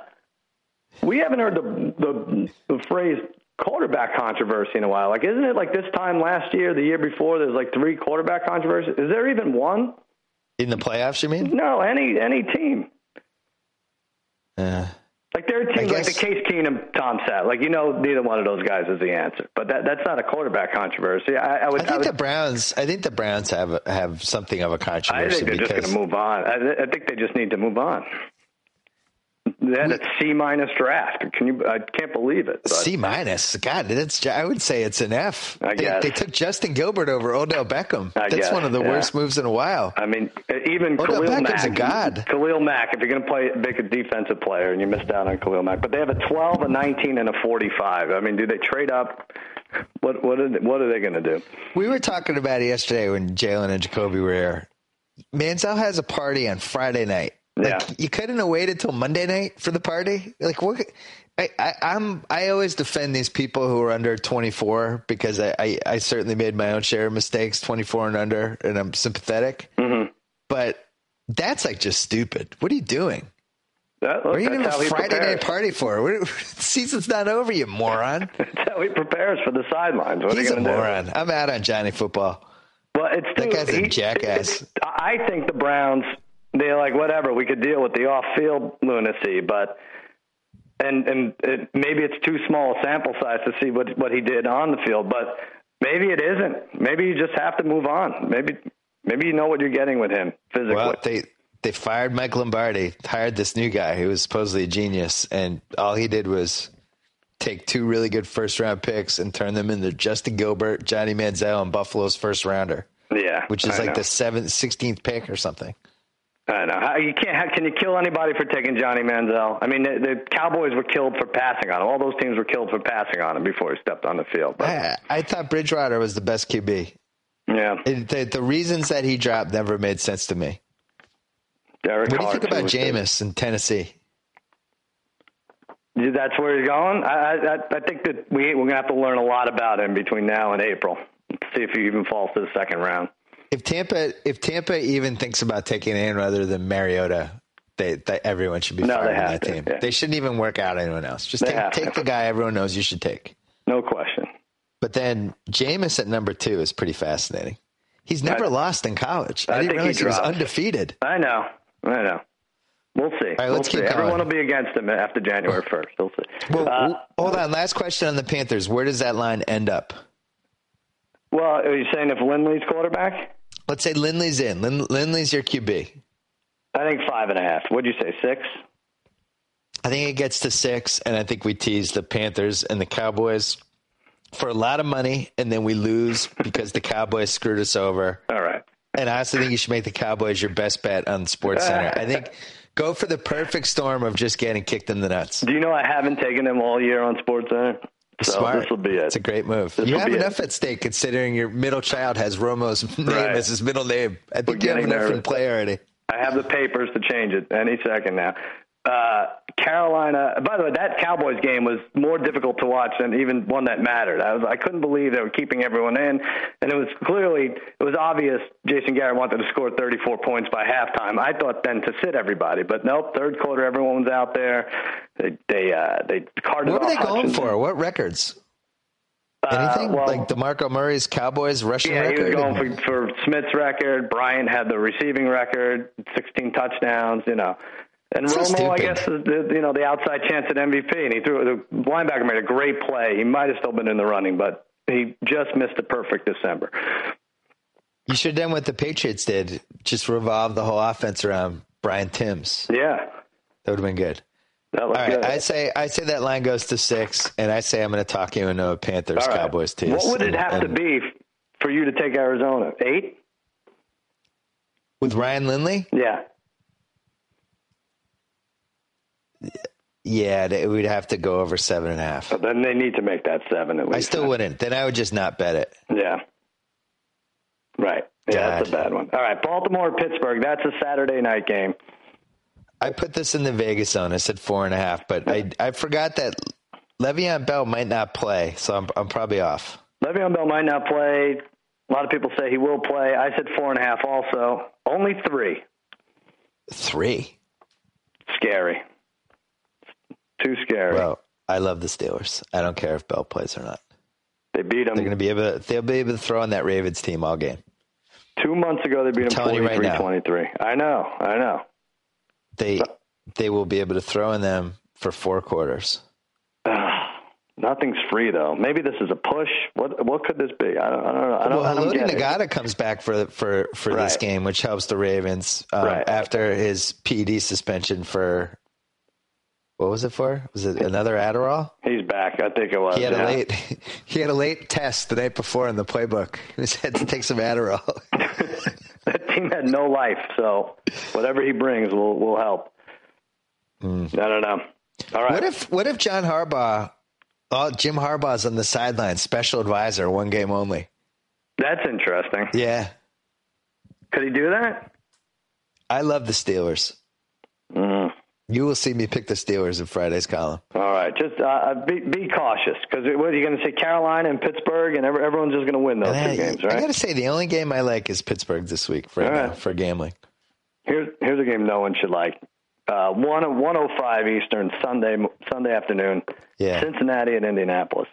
we haven't heard the, the, the phrase quarterback controversy in a while. Like, isn't it like this time last year, the year before, there's like three quarterback controversies? Is there even one? In the playoffs, you mean? No, any any team. Uh, like there are teams guess, like the Case Keenum, Tom Sat. Like you know, neither one of those guys is the answer. But that that's not a quarterback controversy. I, I would. I think I would, the Browns. I think the Browns have have something of a controversy. I think they're just going to move on. I, I think they just need to move on. Then it's C minus draft. Can you? I can't believe it. But. C minus. God, that's. I would say it's an F. I they, guess they took Justin Gilbert over Odell Beckham. I that's guess, one of the yeah. worst moves in a while. I mean, even Odell Khalil Beckham's Mack. a god. Khalil Mack. If you're going to play, make a defensive player, and you missed out on Khalil Mack, but they have a 12, a 19, and a 45. I mean, do they trade up? What what are they, what are they going to do? We were talking about it yesterday when Jalen and Jacoby were here. Manziel has a party on Friday night. Like Yeah. you couldn't have waited till Monday night for the party. Like what? I, I, I'm I always defend these people who are under 24 because I, I, I certainly made my own share of mistakes 24 and under, and I'm sympathetic. Mhm. But that's like just stupid. What are you doing? That, What are you doing a Friday night party for? What- <laughs> season's not over, you moron. <laughs> That's how he prepares for the sidelines. What He's are a to do? moron. I'm out on Johnny football. Well, it's That guy's a he- jackass. I think the Browns they're like whatever we could deal with the off-field lunacy, but and and it, maybe it's too small a sample size to see what what he did on the field, but maybe it isn't. Maybe you just have to move on. Maybe maybe you know what you're getting with him physically. Well, they they fired Mike Lombardi, hired this new guy who was supposedly a genius, and all he did was take two really good first round picks and turn them into Justin Gilbert, Johnny Manziel, and Buffalo's first rounder, yeah, which is I like know. the seventh, sixteenth pick or something. I know. How, you can't. How, can you kill anybody for taking Johnny Manziel? I mean, the, the Cowboys were killed for passing on him. All those teams were killed for passing on him before he stepped on the field. But, I, I thought Bridgewater was the best QB. yeah, It, the, the reasons that he dropped never made sense to me. Derek What do you think about. Jameis in Tennessee? That's where he's going. I, I, I think that we we're gonna have to learn a lot about him between now and April. See if he even falls to the second round. If Tampa, if Tampa even thinks about taking anyone other than Mariota, they, they everyone should be No, fired on that to, team. yeah. They shouldn't even work out anyone else. Just take, take the guy everyone knows you should take. No question. But then Jameis at number two is pretty fascinating. He's never I, lost in college. I, I didn't think realize he, he, was undefeated. I know. I know. We'll see. right, we'll let's see. Everyone will be against him after January 1st. We'll see. Well, Uh, hold on. Last question on the Panthers. Where does that line end up? well, are you saying if Lindley's quarterback? Let's say Lindley's in. Lin- Lindley's your QB. I think five and a half. What'd you say, six? I think it gets to six, and I think we tease the Panthers and the Cowboys for a lot of money, and then we lose because the Cowboys screwed us over. All right. And I also think you should make the Cowboys your best bet on Sports Center. I think go for the perfect storm of just getting kicked in the nuts. Do you know I haven't taken them all year on SportsCenter? So Smart. this will be it. It's a great move. This you have enough it. at stake considering your middle child has Romo's <laughs> name Right. as his middle name. I We're think you have enough there. in play already. I have the papers to change it any second now. Uh, Carolina. By the way, that Cowboys game was more difficult to watch than even one that mattered. I was I couldn't believe they were keeping everyone in, and it was clearly it was obvious Jason Garrett wanted to score 34 points by halftime. I thought then to sit everybody, but nope. Third quarter, everyone was out there. They they uh, they carted What were they going for? What records? Uh, Anything? well, like DeMarco Murray's Cowboys rushing Yeah, record? he was going for, for Smith's record. Bryant had the receiving record, 16 touchdowns. You know, and So Romo, I guess, you know, the outside chance at MVP, and he threw the linebacker made a great play. He might have still been in the running, but he just missed a perfect December. You should have done what the Patriots did. Just revolve the whole offense around Brian Tyms. Yeah, That would have been good. that All good. I say I say that line goes to six, and I say I'm going to talk you into a Panthers right. Cowboys team. What would it have to be for you to take Arizona? Eight? with Ryan Lindley? Yeah. Yeah, they- we'd have to go over seven and a half. But then they need to make that seven at least. I still wouldn't. Then I would just not bet it. Yeah. Right. Yeah, that's a bad one. All right, Baltimore, Pittsburgh. That's a Saturday night game. I put this in the Vegas zone. I said four and a half, but I I forgot that Le'Veon Bell might not play, so I'm I'm probably off. Le'Veon Bell might not play. A lot of people say he will play. I said four and a half also. Only three. Three. Scary. Too scary. Well, I love the Steelers. I don't care if Bell plays or not. they beat them They're going to be able. To, they'll be able to throw on that Ravens team all game. two months ago. They beat them telling you right 43-23. I know. I know. They they will be able to throw in them for four quarters. <sighs> Nothing's free though. Maybe this is a push. What what could this be? I don't, I don't know. I don't, well, I don't Haloti. Ngata comes back for for for this game, which helps the Ravens um, Right. after his PD suspension for what was it for? Was it another Adderall? He's back. I think it was. He had yeah. a late <laughs> he had a late test the night before in the playbook. <laughs> He had to take some Adderall. <laughs> that team had no life. So whatever he brings will will help. I don't know. All right. What if what if John Harbaugh, oh Jim Harbaugh's on the sideline, special advisor, one game only? That's interesting. Yeah, Could he do that? I love the Steelers. Mm. You will see me pick the Steelers in Friday's column. All right, just uh, be be cautious because what are you going to say? Carolina and Pittsburgh, and every, everyone's just going to win those And two I, games, I got to say, the only game I like is Pittsburgh this week for All now, for gambling. Here's here's a game no one should like. Uh, one one oh five Eastern Sunday Sunday afternoon. Yeah. Cincinnati and Indianapolis.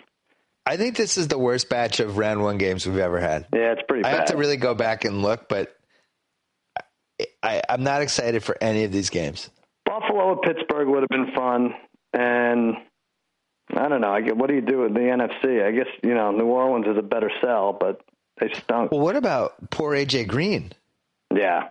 I think this is the worst batch of round one games we've ever had. Yeah, it's pretty I bad. have to really go back and look, but I, I'm not excited for any of these games. Pittsburgh would have been fun, and I don't know. I get, what do you do with the NFC? I guess you know New Orleans is a better sell, but they stunk. Well, what about poor AJ Green? Yeah.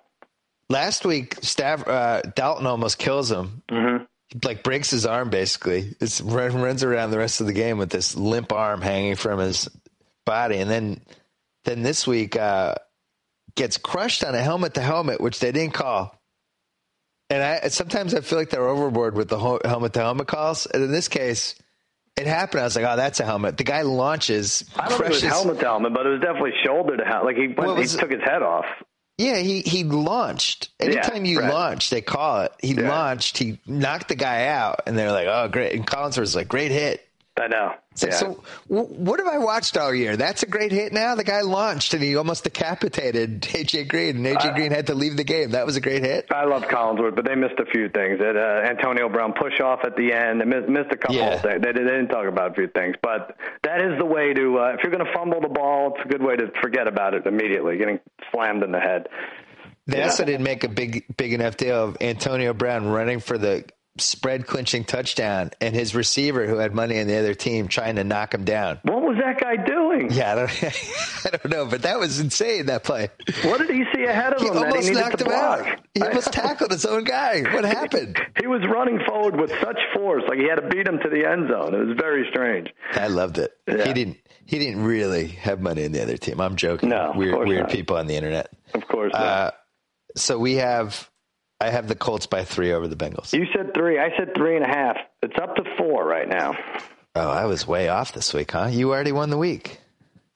Last week, Stav, uh, Dalton almost kills him. Mm-hmm. Like breaks his arm basically. It's, run, runs around the rest of the game with this limp arm hanging from his body, and then then this week uh, gets crushed on a helmet to helmet, which they didn't call. And I sometimes I feel like they're overboard with the helmet to helmet calls, and in this case. It happened. I was like, "Oh, that's a helmet." The guy launches, I don't think it was crushes. helmet to helmet, but it was definitely shoulder to helmet. Like he went, Well, was- he took his head off. Yeah, he he launched. Anytime you right. launch, they call it. He Yeah. launched. He knocked the guy out, and they're like, "Oh, great!" And Collinsworth's like, "Great hit." I know. So, yeah. so w- what have I watched all year? That's a great hit now. The guy launched and he almost decapitated <laughs> AJ Green, and AJ Uh, Green had to leave the game. That was a great hit. I love Collinsworth, but they missed a few things. That uh, Antonio Brown push off at the end. They missed, missed a couple Yeah. They, they didn't talk about a few things, but that is the way to. Uh, if you're going to fumble the ball, it's a good way to forget about it immediately. Getting slammed in the head. They Yeah. also didn't make a big big enough deal of Antonio Brown running for the spread clinching touchdown and his receiver who had money on the other team trying to knock him down. What was that guy doing? Yeah, I don't, <laughs> I don't know, but that was insane. That play. What did he see ahead of He him that he almost knocked him block? out. He almost tackled his own guy. What happened? He was running forward with such force, like he had to beat him to the end zone. It was very strange. I loved it. Yeah. He didn't. He didn't really have money in the other team. I'm joking. No, weird, weird people on the internet. Of course. Uh, so we have. I have the Colts by three over the Bengals. you said three. I said three and a half. It's up to four right now. Oh, I was way off this week, huh? You already won the week.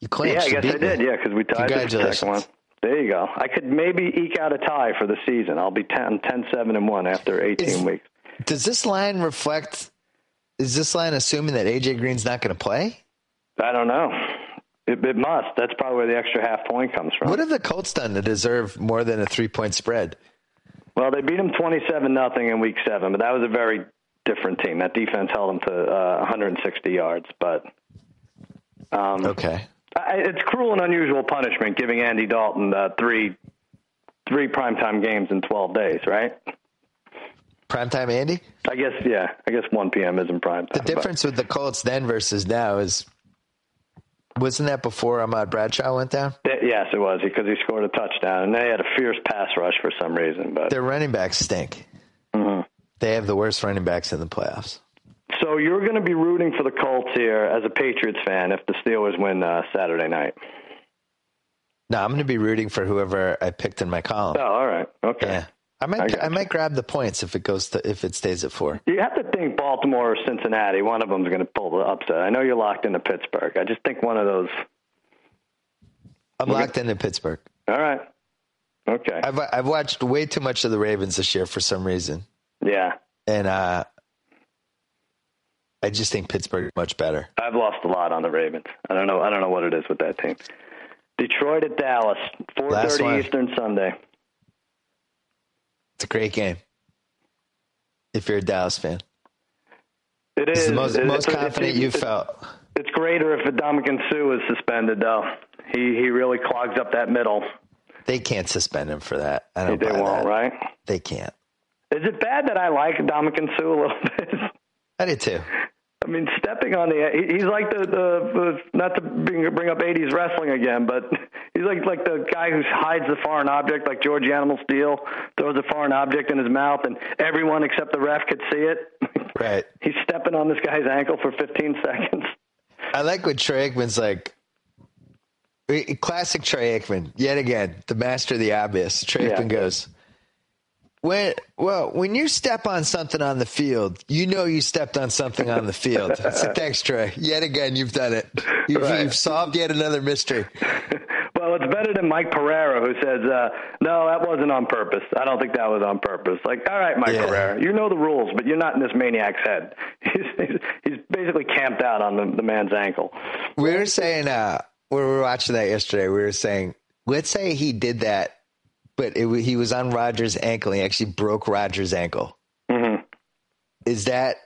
You clinched. Yeah, I guess I beat me. did. Yeah, because we tied the second one. There you go. I could maybe eke out a tie for the season. I'll be 10, 10 7 and 1 after 18 Is- weeks. Does this line reflect? Is this line assuming that AJ Green's not going to play? I don't know. It, it must. That's probably where the extra half point comes from. What have the Colts done to deserve more than a three point spread? Well, they beat them 27 nothing in week seven, but that was a very different team. That defense held them to uh, 160 yards. But um, Okay. I, it's cruel and unusual punishment giving Andy Dalton uh, three three primetime games in 12 days, right? Primetime Andy? I guess, yeah. I guess 1 p.m. isn't primetime. The but- difference with the Colts then versus now is wasn't that before Ahmad Bradshaw went down? Yes, it was because he scored a touchdown, and they had a fierce pass rush for some reason. But Their running backs stink. Mhm. They have the worst running backs in the playoffs. so you're going to be rooting for the Colts here as a Patriots fan if the Steelers win uh, Saturday night. No, I'm going to be rooting for whoever I picked in my column. Oh, all right, okay. Yeah, I I might got I, might grab the points if it goes to if it stays at four. You have to think Baltimore or Cincinnati. One of them's going to pull the upset. I know you're locked into Pittsburgh. I just think one of those. I'm locked into Pittsburgh. All right. Okay. I've I've watched way too much of the Ravens this year for some reason, Yeah. and uh, I just think Pittsburgh is much better. I've lost a lot on the Ravens. I don't know. I don't know what it is with that team. Detroit at Dallas, four thirty Eastern Sunday. It's a great game. If you're a Dallas fan, It it's is the most It- most it's- confident it's- it's- felt. It's greater if Ndamukong Suh is suspended, though. He he really clogs up that middle. They can't suspend him for that. I don't They won't, that. right? They can't. Is it bad that I like Ndamukong Suh a little <laughs> bit? I did too. I mean, stepping on the he's like the the, the not to bring, bring up '80s wrestling again, but <laughs> he's like like the guy who hides the foreign object, like George Animal Steele throws a foreign object in his mouth, and everyone except the ref could see it. <laughs> Right. he's stepping on this guy's ankle for 15 <laughs> seconds. I like what Troy Aikman's like. eh, Classic Troy Aikman, yet again, the master of the obvious. Troy Yeah. Aikman goes, "When well, when you step on something on the field, you know you stepped on something on the field." <laughs> "Thanks, trey Yet again, you've done it. You've, Right. you've solved yet another mystery." <laughs> Well, it's better than Mike Pereira, who says, uh, "No, that wasn't on purpose. I don't think that was on purpose." Like, all right, Mike Yeah. Pereira, you know the rules, but you're not in this maniac's head. He's <laughs> he's, he's basically camped out on the, the man's ankle. We were saying uh, we were watching that yesterday. We were saying, let's say he did that, but it, he was on Rodgers' ankle. He actually broke Rodgers' ankle. hmm is that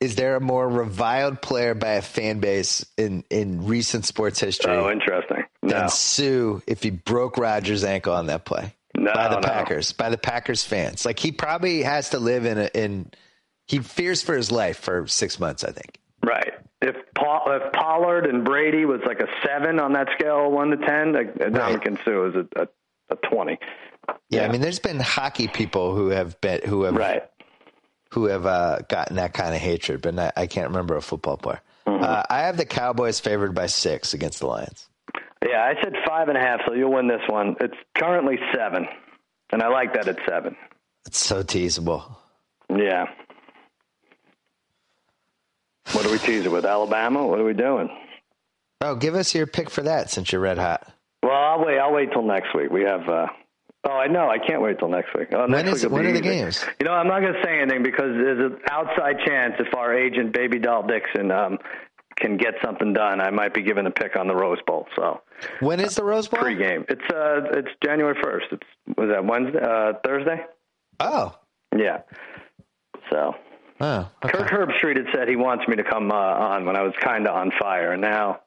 is there a more reviled player by a fan base in in recent sports history Oh, interesting. than Suh if he broke Rodgers' ankle on that play No, by the no. Packers by the Packers fans? Like he probably has to live in a, in he fears for his life for six months. I think. right. If Paul, if Pollard and Brady was like a seven on that scale, one to ten, like Ndamukong Suh is a, a, a twenty. Yeah, I mean, there's been hockey people who have been who have Right. who have uh, gotten that kind of hatred, but not, I can't remember a football player. Mm-hmm. Uh, I have the Cowboys favored by six against the Lions. Yeah, I said five and a half, so you'll win this one. It's currently seven, and I like that it's seven. It's so teasable. Yeah. What are we teasing with? Alabama? What are we doing? Oh, give us your pick for that since you're red hot. Well, I'll wait. I'll wait till next week. We have uh, Oh, I know. I can't wait till next week. Oh, when next is week when are the easy. games? You know, I'm not going to say anything because there's an outside chance if our agent Baby Doll Dixon um, can get something done, I might be given a pick on the Rose Bowl. So When is the Rose Bowl? pregame. It's uh, it's January 1st. It's was that Wednesday? Uh, Thursday? Oh, Yeah. So oh, okay. Kirk Herbstreit had said he wants me to come uh, on when I was kind of on fire, and now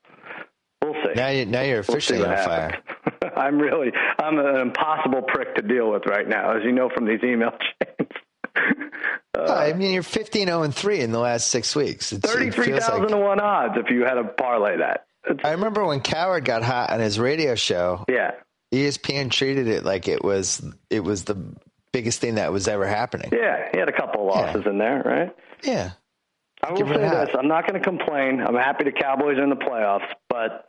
see. Now you now you're We'll officially what on fire. <laughs> I'm really I'm an impossible prick to deal with right now, as you know from these email <laughs> chains. Oh, I mean, you're 15 0 and 3 in the last six weeks. It's, it feels like- to one odds if you had to parlay that. It's, I remember when Cowherd got hot on his radio show. yeah, ESPN treated it like it was it was the biggest thing that was ever happening. yeah, he had a couple of losses in there, right? Yeah. I will Give say this: I'm not going to complain. I'm happy the Cowboys are in the playoffs, but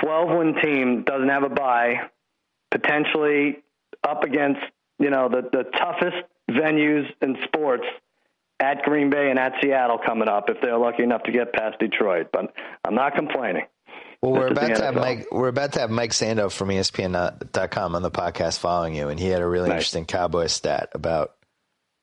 12 win team doesn't have a bye, potentially up against you know the the toughest venues in sports at Green Bay and at Seattle coming up if they're lucky enough to get past Detroit. But I'm not complaining. Well, we're about to have Mike. We're about to have Mike Sando from ESPN.com on the podcast following you, and he had a really Nice. interesting Cowboy stat about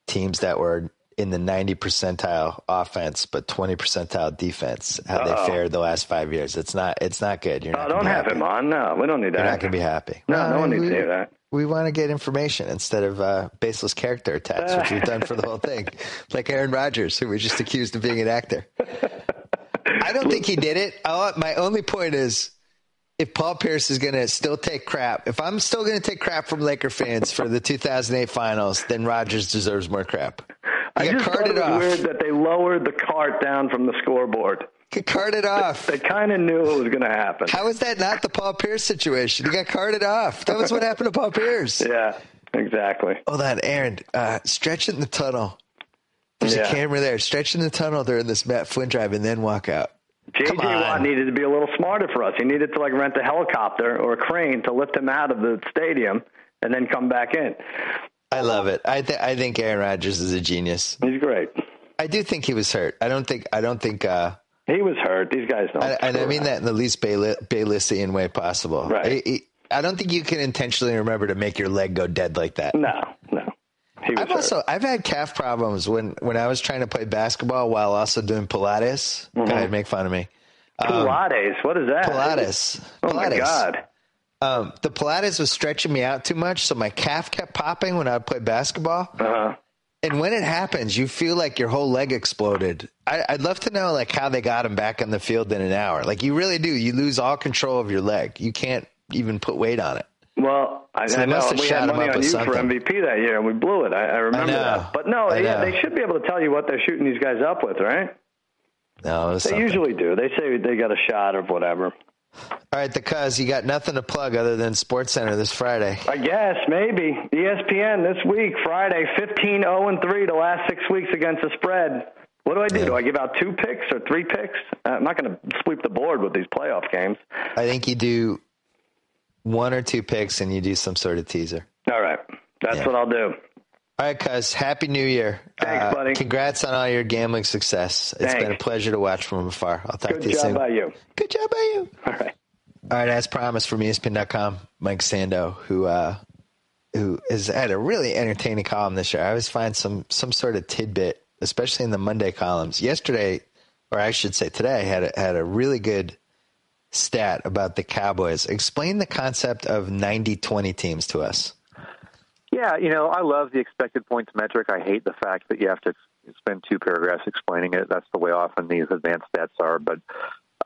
teams that were in the 90 percentile offense but 20 percentile defense. How Uh-oh. they fared the last five years. It's not. It's not good. You're Oh, not. don't have him on. No, we don't need that. You're not going to be happy. No, no one needs we, to hear that. We want to get information instead of uh, baseless character attacks, which we've done for the whole thing, <laughs> like Aaron Rodgers, who was just accused of being an actor. I don't think he <laughs> did it. I, my only point is, if Paul Pierce is going to still take crap, if I'm still going to take crap from Laker fans for the 2008 Finals, then Rodgers deserves more crap. I just thought it was off. weird that they lowered the cart down from the scoreboard. Get carted off. They kind of knew it was going to happen. How is that not the Paul Pierce situation? He got carted off. That was what happened to Paul Pierce. <laughs> Yeah, exactly. Hold on, Aaron. Uh, stretch in the tunnel. There's Yeah. a camera there. Stretch in the tunnel during this Matt Flynn drive and then walk out. JJ. Watt needed to be a little smarter for us. He needed to like rent a helicopter or a crane to lift him out of the stadium and then come back in. I love it. I, th- I think Aaron Rodgers is a genius. He's great. I do think he was hurt. I don't think. I don't think. Uh, He was hurt. These guys don't. I, and I mean that in the least Baylessian way possible. Right. I, I don't think you can intentionally remember to make your leg go dead like that. No, no. He was I've hurt. also I've had calf problems when when I was trying to play basketball while also doing Pilates. Go ahead, make fun of me. Pilates. What is that? Pilates. Oh my Pilates. god. Um, the Pilates was stretching me out too much, so my calf kept popping when I would play basketball. Uh-huh. And when it happens, you feel like your whole leg exploded. I, I'd love to know like how they got him back on the field in an hour. Like you really do. You lose all control of your leg. You can't even put weight on it. Well, I, So I know we had money on you for. MVP that year, and we blew it. I, I remember know. that. But no, yeah, they should be able to tell you what they're shooting these guys up with, right? No, They something. usually do. They say they got a shot or whatever. All right, the cuz you got nothing to plug other than Sports Center this Friday. I guess maybe ESPN this week, Friday, 15 0 and 3 the last six weeks against the spread. What do I do? Yeah. Do I give out two picks or three picks? I'm not going to sweep the board with these playoff games. I think you do one or two picks and you do some sort of teaser. All right, that's Yeah. what I'll do. All right, cuz happy New Year. Thanks, Uh, buddy. Congrats on all your gambling success. It's been a pleasure to watch from afar. I'll talk Good to you Good job soon. by you. Good job by you. All right. All right, as promised from ESPN.com, Mike Sando, who uh, who has had a really entertaining column this year. I always find some some sort of tidbit, especially in the Monday columns. Yesterday, or I should say today, had a, had a really good stat about the Cowboys. Explain the concept of 90-20 teams to us. Yeah, you know, I love the expected points metric. I hate the fact that you have to spend two paragraphs explaining it. That's the way often these advanced stats are. But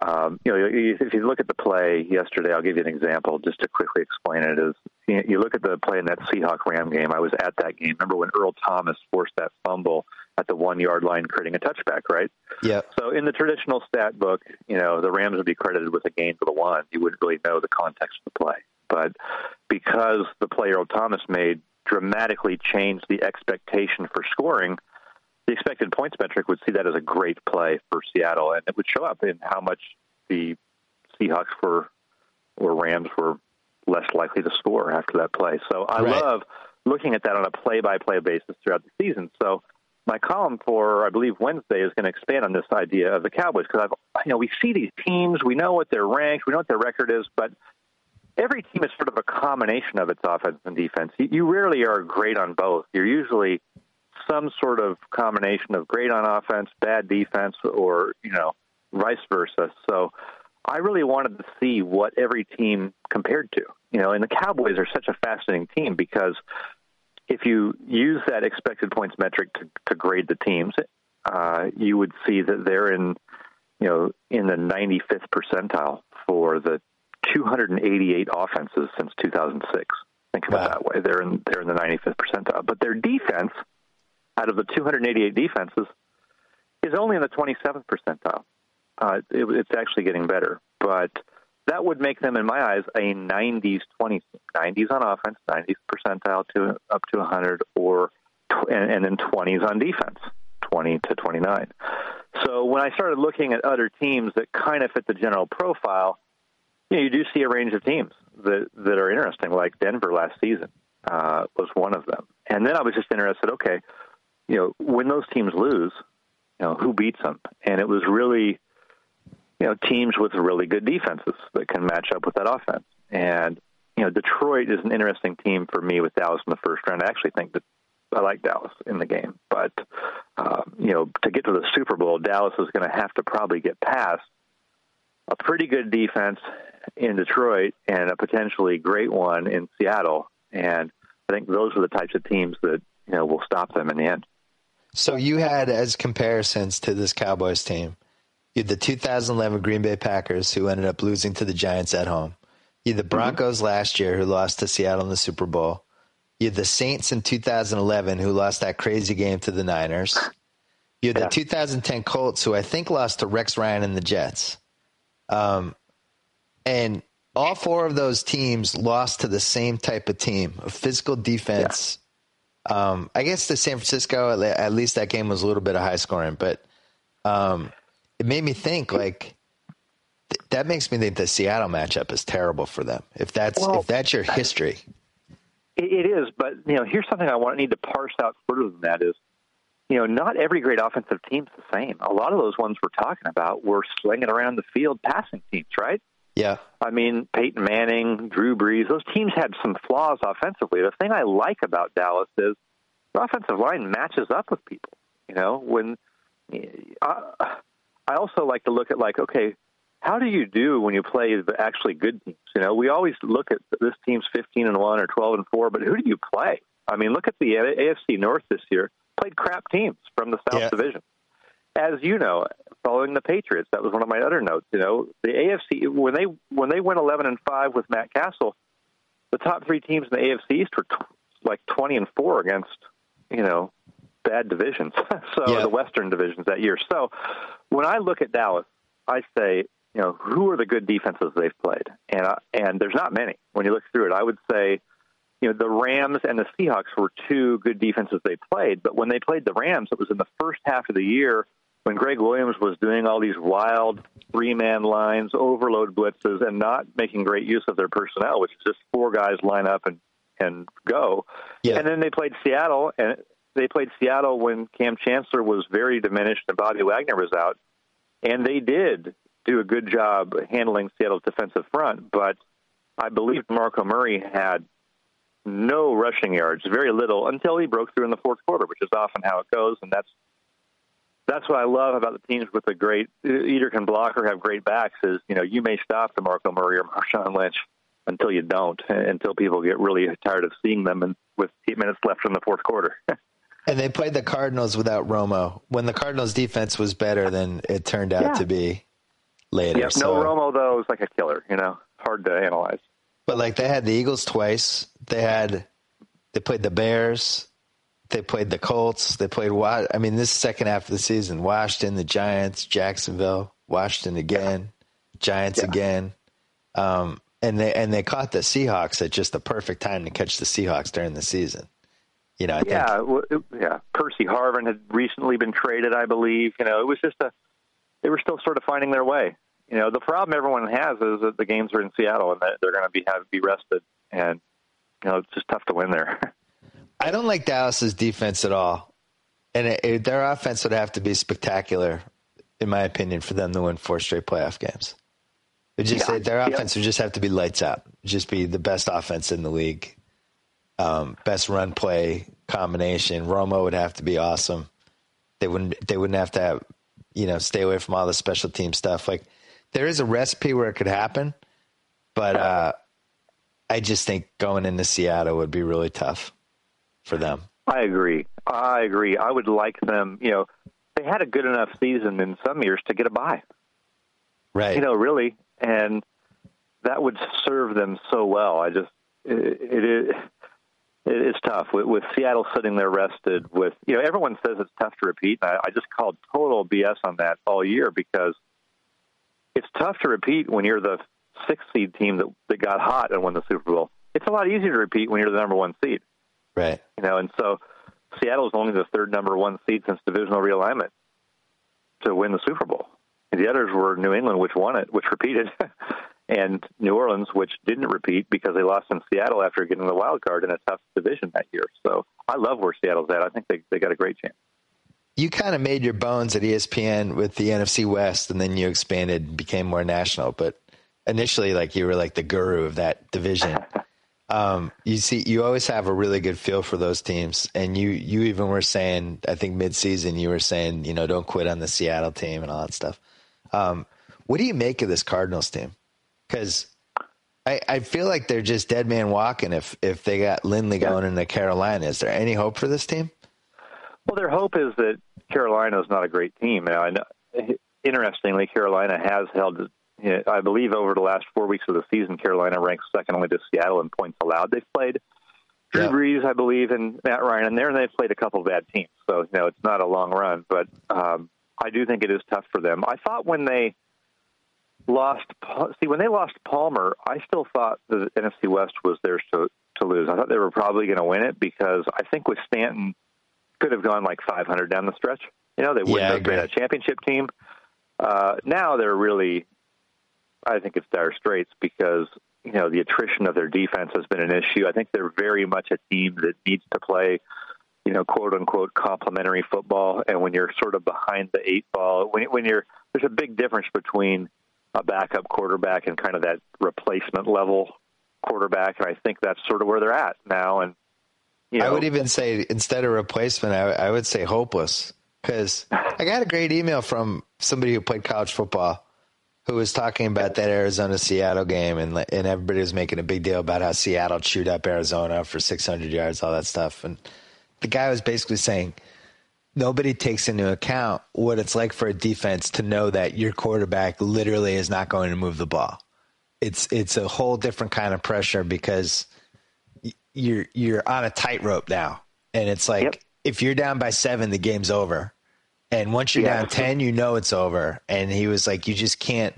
um, you know, if you look at the play yesterday, I'll give you an example just to quickly explain it. Is you look at the play in that Seahawk Ram game. I was at that game. Remember when Earl Thomas forced that fumble at the one yard line, creating a touchback, right? Yep. So in the traditional stat book, you know, the Rams would be credited with a gain to the one. You wouldn't really know the context of the play. But because the play Earl Thomas made dramatically changed the expectation for scoring, the expected points metric would see that as a great play for Seattle, and it would show up in how much the Seahawks were or Rams were less likely to score after that play. So I Right. love looking at that on a play-by-play basis throughout the season. So my column for I believe Wednesday is going to expand on this idea of the Cowboys because I've you know we see these teams, we know what they're ranked, we know what their record is, but every team is sort of a combination of its offense and defense. You, rarely are great on both. You're usually some sort of combination of great on offense, bad defense, or you know, vice versa. So I really wanted to see what every team compared to. You know, and the Cowboys are such a fascinating team because if you use that expected points metric to, to grade the teams, uh, you would see that they're in, you know, in the 95th percentile for the 288 offenses since 2006. Think of wow. that way. They're in they're in the 95th percentile, but their defense, out of the 288 defenses, is only in the 27th percentile. Uh, it, it's actually getting better, but that would make them, in my eyes, a 90s 20s, 90s on offense, 90s percentile to up to 100, or and, and then 20s on defense, 20 to 29. So when I started looking at other teams that kind of fit the general profile, you, know, you do see a range of teams that that are interesting, like Denver last season uh, was one of them. And then I was just interested. Okay, you know, when those teams lose, you know, who beats them? And it was really you know, teams with really good defenses that can match up with that offense. And, you know, Detroit is an interesting team for me with Dallas in the first round. I actually think that I like Dallas in the game. But, um, you know, to get to the Super Bowl, Dallas is going to have to probably get past a pretty good defense in Detroit and a potentially great one in Seattle. And I think those are the types of teams that, you know, will stop them in the end. So you had as comparisons to this Cowboys team – you had the 2011 Green Bay Packers, who ended up losing to the Giants at home. You had the mm-hmm. Broncos mm-hmm. last year, who lost to Seattle in the Super Bowl. You had the Saints in 2011, who lost that crazy game to the Niners. You had yeah. the 2010 Colts, who I think lost to Rex Ryan and the Jets. Um, and all four of those teams lost to the same type of team, a physical defense. Yeah. Um, I guess the San Francisco, at least that game was a little bit of high scoring, but um, it made me think like th- that makes me think the Seattle matchup is terrible for them. If that's well, if that's your history, it, it is. But you know, here's something I want need to parse out further than that is, you know, not every great offensive team's the same. A lot of those ones we're talking about were slinging around the field passing teams, right? Yeah. I mean, Peyton Manning, Drew Brees, those teams had some flaws offensively. The thing I like about Dallas is the offensive line matches up with people. You know, when uh, I also like to look at like, okay, how do you do when you play the actually good teams? You know, we always look at this team's 15 and one or 12 and four, but who do you play? I mean, look at the AFC North this year. Played crap teams from the South yeah. Division. As you know, following the Patriots, that was one of my other notes. You know, the AFC when they when they went 11 and five with Matt Cassel, the top three teams in the AFC East were t- like 20 and four against you know bad divisions. <laughs> so yeah. the Western divisions that year. So when I look at Dallas, I say, you know, who are the good defenses they've played? And uh, and there's not many. When you look through it, I would say, you know, the Rams and the Seahawks were two good defenses they played. But when they played the Rams, it was in the first half of the year when Gregg Williams was doing all these wild three man lines, overload blitzes, and not making great use of their personnel, which is just four guys line up and and go. Yeah. And then they played Seattle, and they played Seattle when Kam Chancellor was very diminished and Bobby Wagner was out, and they did do a good job handling Seattle's defensive front. But I believe Marco Murray had no rushing yards, very little, until he broke through in the fourth quarter, which is often how it goes, and that's that's what I love about the teams with a great either can block or have great backs is you know you may stop the Marco Murray or Marshawn Lynch until you don't until people get really tired of seeing them and with eight minutes left in the fourth quarter. <laughs> And they played the Cardinals without Romo. When the Cardinals defense was better than it turned out yeah. to be later. Yeah, so. no Romo though was like a killer, you know. Hard to analyze. But like they had the Eagles twice. They had they played the Bears. They played the Colts. They played I mean this second half of the season, Washington, the Giants, Jacksonville, Washington again, Giants yeah. again. Um, and they and they caught the Seahawks at just the perfect time to catch the Seahawks during the season. You know, I yeah, well, it, yeah. Percy Harvin had recently been traded, I believe. You know, it was just a. They were still sort of finding their way. You know, the problem everyone has is that the games are in Seattle and that they're going to be have be rested, and you know, it's just tough to win there. <laughs> I don't like Dallas's defense at all, and it, it, their offense would have to be spectacular, in my opinion, for them to win four straight playoff games. It just Yeah. their Yeah. offense would just have to be lights out. Just be the best offense in the league. Um, best run play combination. Romo would have to be awesome. They wouldn't they wouldn't have to have you know, stay away from all the special team stuff. Like there is a recipe where it could happen, but uh I just think going into Seattle would be really tough for them. I agree. I agree. I would like them. You know, they had a good enough season in some years to get a bye. Right. You know, really, and that would serve them so well. I just it, it is. It is tough with, with Seattle sitting there rested. With you know, everyone says it's tough to repeat. I, I just called total BS on that all year because it's tough to repeat when you're the sixth seed team that that got hot and won the Super Bowl. It's a lot easier to repeat when you're the number one seed. Right. You know, and so Seattle is only the third number one seed since divisional realignment to win the Super Bowl. The others were New England, which won it, which repeated, <laughs> and New Orleans, which didn't repeat because they lost in Seattle after getting the wild card in a tough division that year. So I love where Seattle's at. I think they they got a great chance. You kind of made your bones at ESPN with the NFC West and then you expanded and became more national, but initially like you were like the guru of that division. <laughs> Um, you see, you always have a really good feel for those teams, and you you even were saying, I think mid-season, you were saying, you know, don't quit on the Seattle team and all that stuff. Um, what do you make of this Cardinals team? Because I, I feel like they're just dead man walking if if they got Lindley going into Carolina. Is there any hope for this team? Well, their hope is that Carolina is not a great team. Now, I know, interestingly, Carolina has held. I believe over the last four weeks of the season, Carolina ranks second only to Seattle in points allowed. They've played Drew Yeah. Brees, I believe, and Matt Ryan in there, and they've played a couple of bad teams. So, you know, it's not a long run, but um, I do think it is tough for them. I thought when they lost, see, when they lost Palmer, I still thought the NFC West was theirs to to lose. I thought they were probably going to win it because I think with Stanton could have gone like 500 down the stretch. You know, they wouldn't Yeah, have been a championship team. Uh, now they're really, I think it's dire straits because you know the attrition of their defense has been an issue. I think they're very much a team that needs to play, you know, quote unquote complementary football. And when you're sort of behind the eight ball, when when you're there's a big difference between a backup quarterback and kind of that replacement level quarterback, and I think that's sort of where they're at now. And you know, I would even say instead of replacement, I, I would say hopeless. Because I got a great email from somebody who played college football who was talking about that Arizona Seattle game, and and everybody was making a big deal about how Seattle chewed up Arizona for 600 yards, all that stuff. And the guy was basically saying nobody takes into account what it's like for a defense to know that your quarterback literally is not going to move the ball. It's it's a whole different kind of pressure because you're you're on a tightrope now, and it's like Yep. if you're down by seven, the game's over, and once you're Yeah. down ten, you know it's over. And he was like, you just can't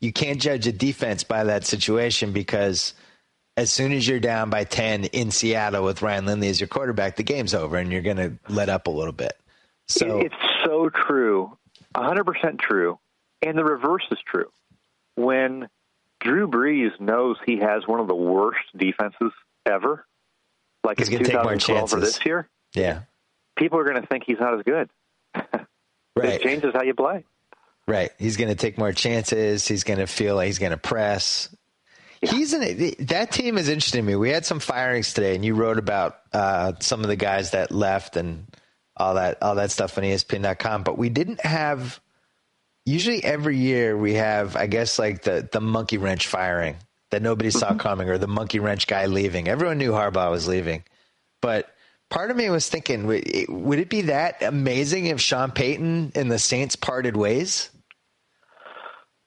you can't judge a defense by that situation because as soon as you're down by ten in Seattle with Ryan Lindley as your quarterback, the game's over, and you're going to let up a little bit. So it's so true, hundred percent true, and the reverse is true. When Drew Brees knows he has one of the worst defenses ever, like He's in gonna take more 2012 or chances. this year, yeah, people are going to think he's not as good. Right. It changes how you play. Right. He's going to take more chances. He's going to feel like he's going to press. He's in that team is interesting to me. We had some firings today, and you wrote about uh, some of the guys that left and all that all that stuff on ESPN.com. But we didn't have. Usually, every year we have, I guess, like the the monkey wrench firing that nobody saw coming, or the monkey wrench guy leaving. Everyone knew Harbaugh was leaving, but part of me was thinking, would it- would it be that amazing if Sean Payton and the Saints parted ways?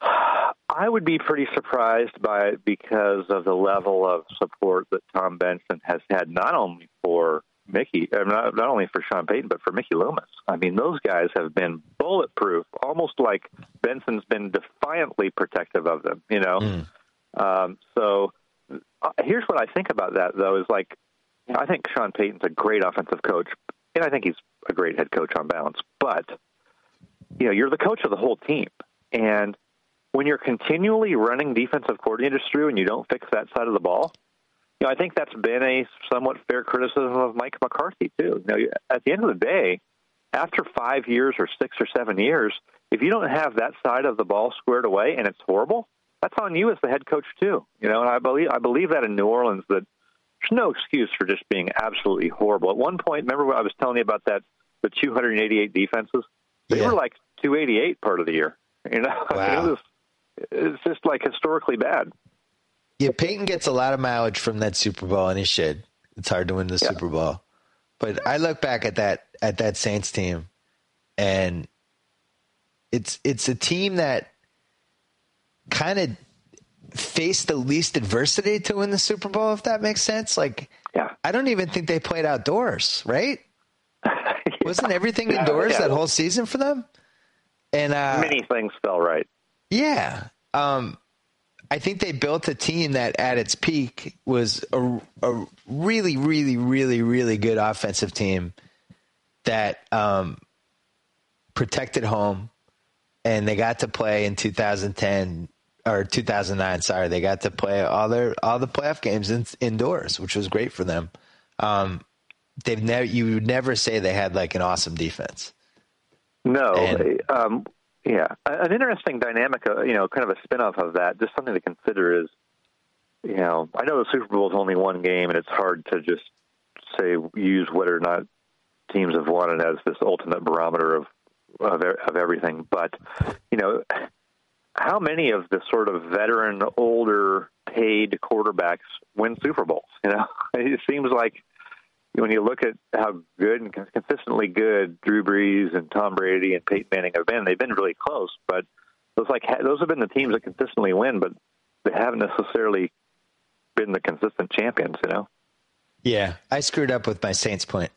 I would be pretty surprised by it because of the level of support that Tom Benson has had, not only for Mickey, uh, not, not only for Sean Payton, but for Mickey Loomis. I mean, those guys have been bulletproof, almost like Benson's been defiantly protective of them. You know, um, so uh, here's what I think about that, though: is like I think Sean Payton's a great offensive coach, and I think he's a great head coach on balance. But you know, you're the coach of the whole team, and when you're continually running defensive coordinators through and you don't fix that side of the ball, you know, I think that's been a somewhat fair criticism of Mike McCarthy too. You know, at the end of the day, after five years or six or seven years, if you don't have that side of the ball squared away and it's horrible, that's on you as the head coach too. You know, and I believe I believe that in New Orleans that there's no excuse for just being absolutely horrible. At one point, remember what I was telling you about that the 288 defenses? They yeah. were like 288 part of the year. You know, wow. <laughs> I mean, it was it's just like historically bad. Yeah, Payton gets a lot of mileage from that Super Bowl, and he should. It's hard to win the yeah. Super Bowl, but I look back at that at that Saints team, and it's it's a team that kind of faced the least adversity to win the Super Bowl, if that makes sense. Like, yeah. I don't even think they played outdoors, right? yeah. <laughs> Wasn't everything indoors yeah, that whole season for them? And uh, many things fell right. Yeah. Um, I think they built a team that at its peak was a, a really, really, really, really good offensive team that um, protected home, and they got to play in 2010 or 2009. Sorry, they got to play all their all the playoff games in, indoors, which was great for them. Um, they've never you would never say they had like an awesome defense. No, and, um, yeah, an interesting dynamic, uh, you know, kind of a spinoff of that. Just something to consider is, you know, I know the Super Bowl is only one game, and it's hard to just say use whether or not teams have won it as this ultimate barometer of of, of everything. But you know, how many of the sort of veteran, older, paid quarterbacks win Super Bowls? You know, <laughs> it seems like when you look at how good and consistently good Drew Brees and Tom Brady and Peyton Manning have been, they've been really close. But those like those have been the teams that consistently win, but they haven't necessarily been the consistent champions. You know. Yeah, I screwed up with my Saints point.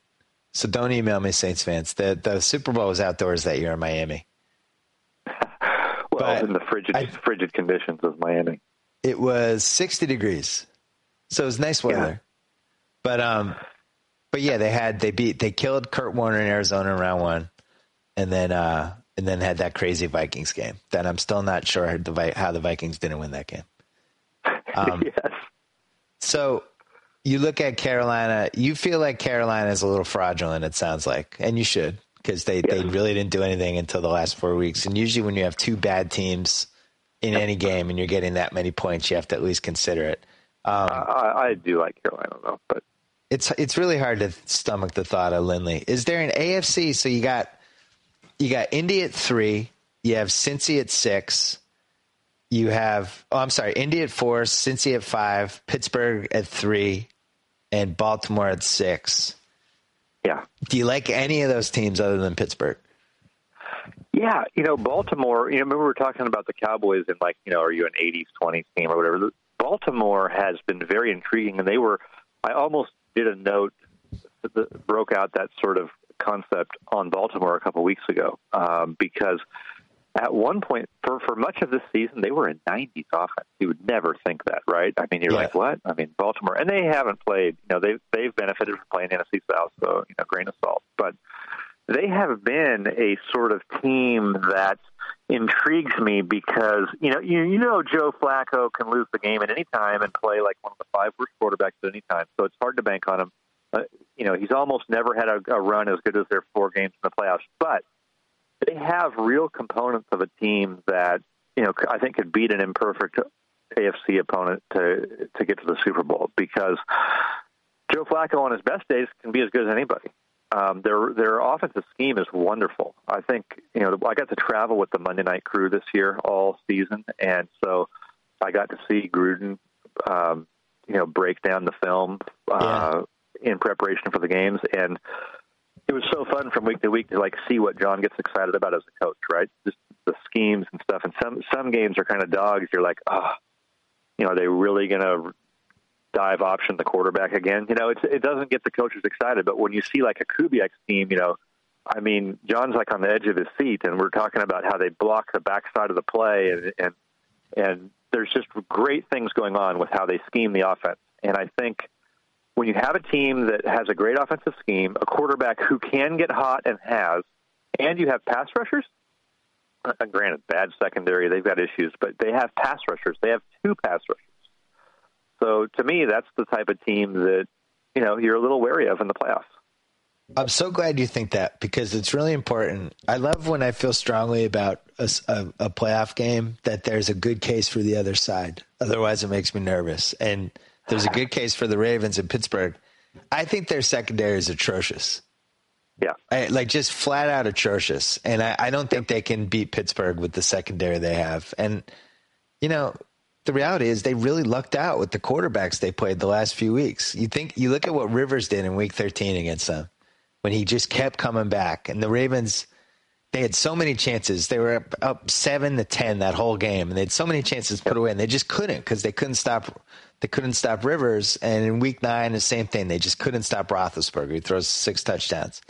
So don't email me, Saints fans. The the Super Bowl was outdoors that year in Miami. Well, but in the frigid I, frigid conditions of Miami. It was sixty degrees, so it was nice weather. Yeah. But um, but yeah, they had they beat they killed Kurt Warner in Arizona in round one, and then uh and then had that crazy Vikings game. That I'm still not sure how the, how the Vikings didn't win that game. Um, <laughs> yes. So you look at Carolina, you feel like Carolina is a little fraudulent, it sounds like, and you should because they, yeah. they really didn't do anything until the last four weeks. And usually, when you have two bad teams in any game and you're getting that many points, you have to at least consider it. Um, I, I, do like Carolina though, but it's it's really hard to stomach the thought of Lindley. Is there an AFC? So you got you got Indy at three, you have Cincy at six, you have oh I'm sorry, Indy at four, Cincy at five, Pittsburgh at three, and Baltimore at six. Yeah. Do you like any of those teams other than Pittsburgh? Yeah, you know, Baltimore, you know, remember we were talking about the Cowboys and like, you know, are you an 80s, 20s team or whatever? Baltimore has been very intriguing, and they were, I almost did a note that broke out that sort of concept on Baltimore a couple weeks ago um, because at one point for for much of this season they were a 90s offense. You would never think that, right? I mean, you're yeah. like, what? I mean, Baltimore, and they haven't played. You know, they've they've benefited from playing NFC South, so you know, grain of salt. But they have been a sort of team that intrigues me because you know you, you know Joe Flacco can lose the game at any time and play like one of the five worst quarterbacks at any time, so it's hard to bank on him. Uh, you know, he's almost never had a, a run as good as their four games in the playoffs, but they have real components of a team that you know I think could beat an imperfect AFC opponent to to get to the Super Bowl because Joe Flacco on his best days can be as good as anybody. Um, their their offensive scheme is wonderful. I think you know I got to travel with the Monday Night Crew this year all season, and so I got to see Gruden, um, you know, break down the film uh, yeah. in preparation for the games, and it was so fun from week to week to like see what John gets excited about as a coach, right? Just the schemes and stuff. And some some games are kind of dogs. You're like, ah, oh, you know, are they really going to dive option the quarterback again? You know, it's, it doesn't get the coaches excited. But when you see like a Kubiak's team, you know, I mean, John's like on the edge of his seat, and we're talking about how they block the backside of the play, and and and there's just great things going on with how they scheme the offense. And I think when you have a team that has a great offensive scheme, a quarterback who can get hot and has, and you have pass rushers, uh, granted, bad secondary, they've got issues, but they have pass rushers. They have two pass rushers. So to me, that's the type of team that, you know, you're a little wary of in the playoffs. I'm so glad you think that because it's really important. I love when I feel strongly about a, a, a, playoff game that there's a good case for the other side. Otherwise, it makes me nervous. And there's a good case for the Ravens in Pittsburgh. I think their secondary is atrocious. Yeah. I, like just flat out atrocious. And I, I don't think they can beat Pittsburgh with the secondary they have. And, you know, the reality is they really lucked out with the quarterbacks they played the last few weeks. You think you look at what Rivers did in week 13 against them when he just kept coming back and the Ravens they had so many chances. They were up, up 7 to 10 that whole game and they had so many chances put away and they just couldn't cuz they couldn't stop they couldn't stop Rivers and in week 9 the same thing. They just couldn't stop Roethlisberger. He throws six touchdowns.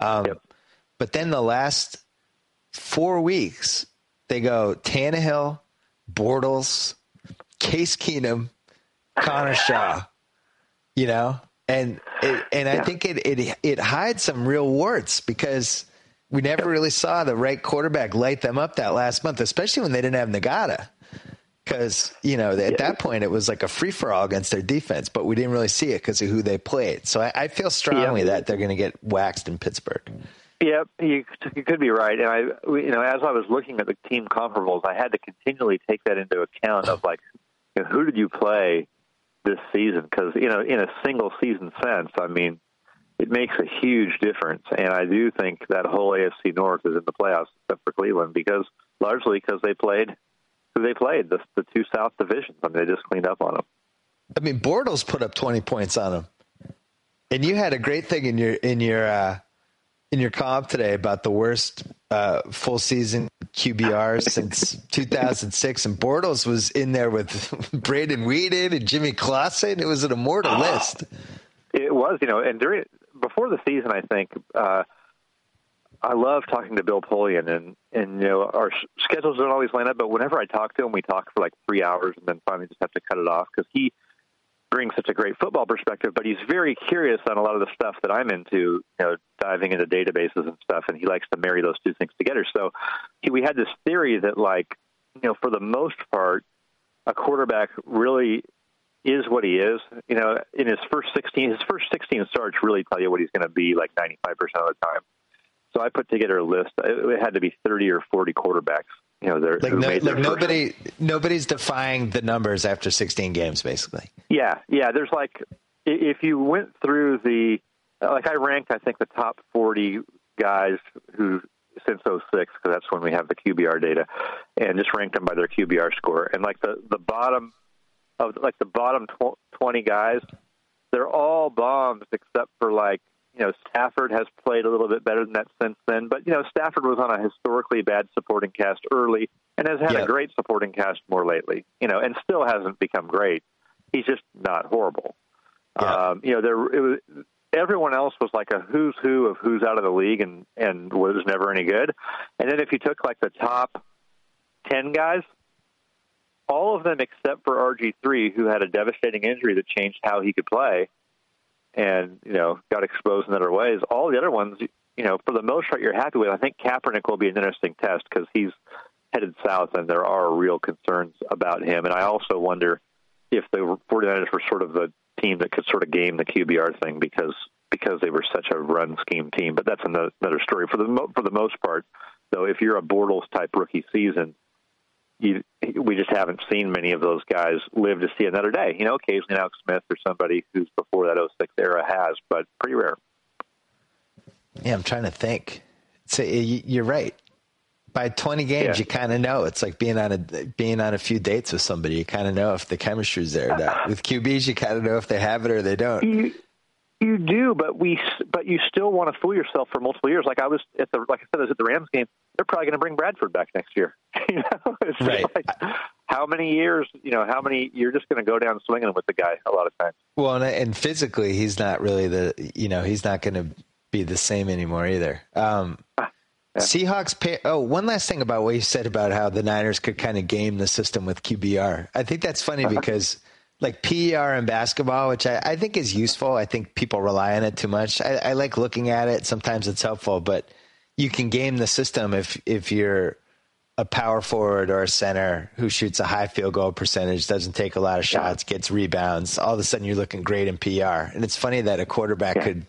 Um, yep. but then the last 4 weeks they go Tannehill, Bortles, Case Keenum, Connor Shaw, you know, and it, and I think it, it it hides some real warts because we never really saw the right quarterback light them up that last month, especially when they didn't have Ngata. Because you know at that point it was like a free for all against their defense, but we didn't really see it because of who they played. So I, I feel strongly that they're going to get waxed in Pittsburgh. Yep, you, you could be right. And I, you know, as I was looking at the team comparables, I had to continually take that into account of like you know, who did you play this season? Because you know, in a single season sense, I mean, it makes a huge difference. And I do think that whole AFC North is in the playoffs, except for Cleveland, because largely because they played who they played the the two South divisions. I mean, they just cleaned up on them. I mean, Bortles put up twenty points on them, and you had a great thing in your in your. Uh, in your comp today about the worst uh, full season QBR <laughs> since 2006, and Bortles was in there with <laughs> Brandon Weeden and Jimmy Clausen. It was an immortal list. It was, you know, and during before the season, I think uh, I love talking to Bill Polian, and and you know our schedules don't always line up, but whenever I talk to him, we talk for like three hours, and then finally just have to cut it off because he brings such a great football perspective, but he's very curious on a lot of the stuff that I'm into, you know, diving into databases and stuff, and he likes to marry those two things together. So he, we had this theory that, like, you know, for the most part, a quarterback really is what he is. You know, in his first 16, his first 16 starts really tell you what he's going to be like 95% of the time. So I put together a list. It had to be 30 or 40 quarterbacks you know, they're like, no, like nobody, nobody's defying the numbers after 16 games, basically. Yeah, yeah. There's like, if you went through the, like I ranked, I think the top 40 guys who since 06 because that's when we have the QBR data, and just ranked them by their QBR score. And like the the bottom of like the bottom tw- 20 guys, they're all bombs except for like you know, Stafford has played a little bit better than that since then. But, you know, Stafford was on a historically bad supporting cast early and has had a great supporting cast more lately, you know, and still hasn't become great. He's just not horrible. Yeah. Um, you know, there it was, everyone else was like a who's who of who's out of the league and, and was never any good. And then if you took like the top 10 guys, all of them except for RG3, who had a devastating injury that changed how he could play – and you know got exposed in other ways. All the other ones, you know, for the most part, you're happy with. I think Kaepernick will be an interesting test because he's headed south, and there are real concerns about him. And I also wonder if the 49ers were sort of the team that could sort of game the QBR thing because because they were such a run scheme team. But that's another, another story. For the for the most part, though, if you're a Bortles type rookie season, you, we just haven't seen many of those guys live to see another day. You know, occasionally Alex Smith or somebody who's before that 06 era has, but pretty rare. Yeah, I'm trying to think. So you're right. By 20 games, yeah. you kind of know. It's like being on a being on a few dates with somebody. You kind of know if the chemistry's there. Or not. <laughs> With QBs, you kind of know if they have it or they don't. You, you do, but we but you still want to fool yourself for multiple years. Like I was at the like I said, I was at the Rams game. They're probably going to bring Bradford back next year. <laughs> you know, it's right. Like, how many years? You know, how many? You're just going to go down swinging with the guy a lot of times. Well, and, and physically, he's not really the. You know, he's not going to be the same anymore either. Um, ah, yeah. Seahawks pay. Oh, one last thing about what you said about how the Niners could kind of game the system with QBR. I think that's funny uh-huh. because like PER in basketball, which I, I, think is useful. I think people rely on it too much. I, I, like looking at it. Sometimes it's helpful, but you can game the system if if you're a power forward or a center who shoots a high field goal percentage, doesn't take a lot of shots, gets rebounds. All of a sudden, you're looking great in PR. And it's funny that a quarterback yeah. could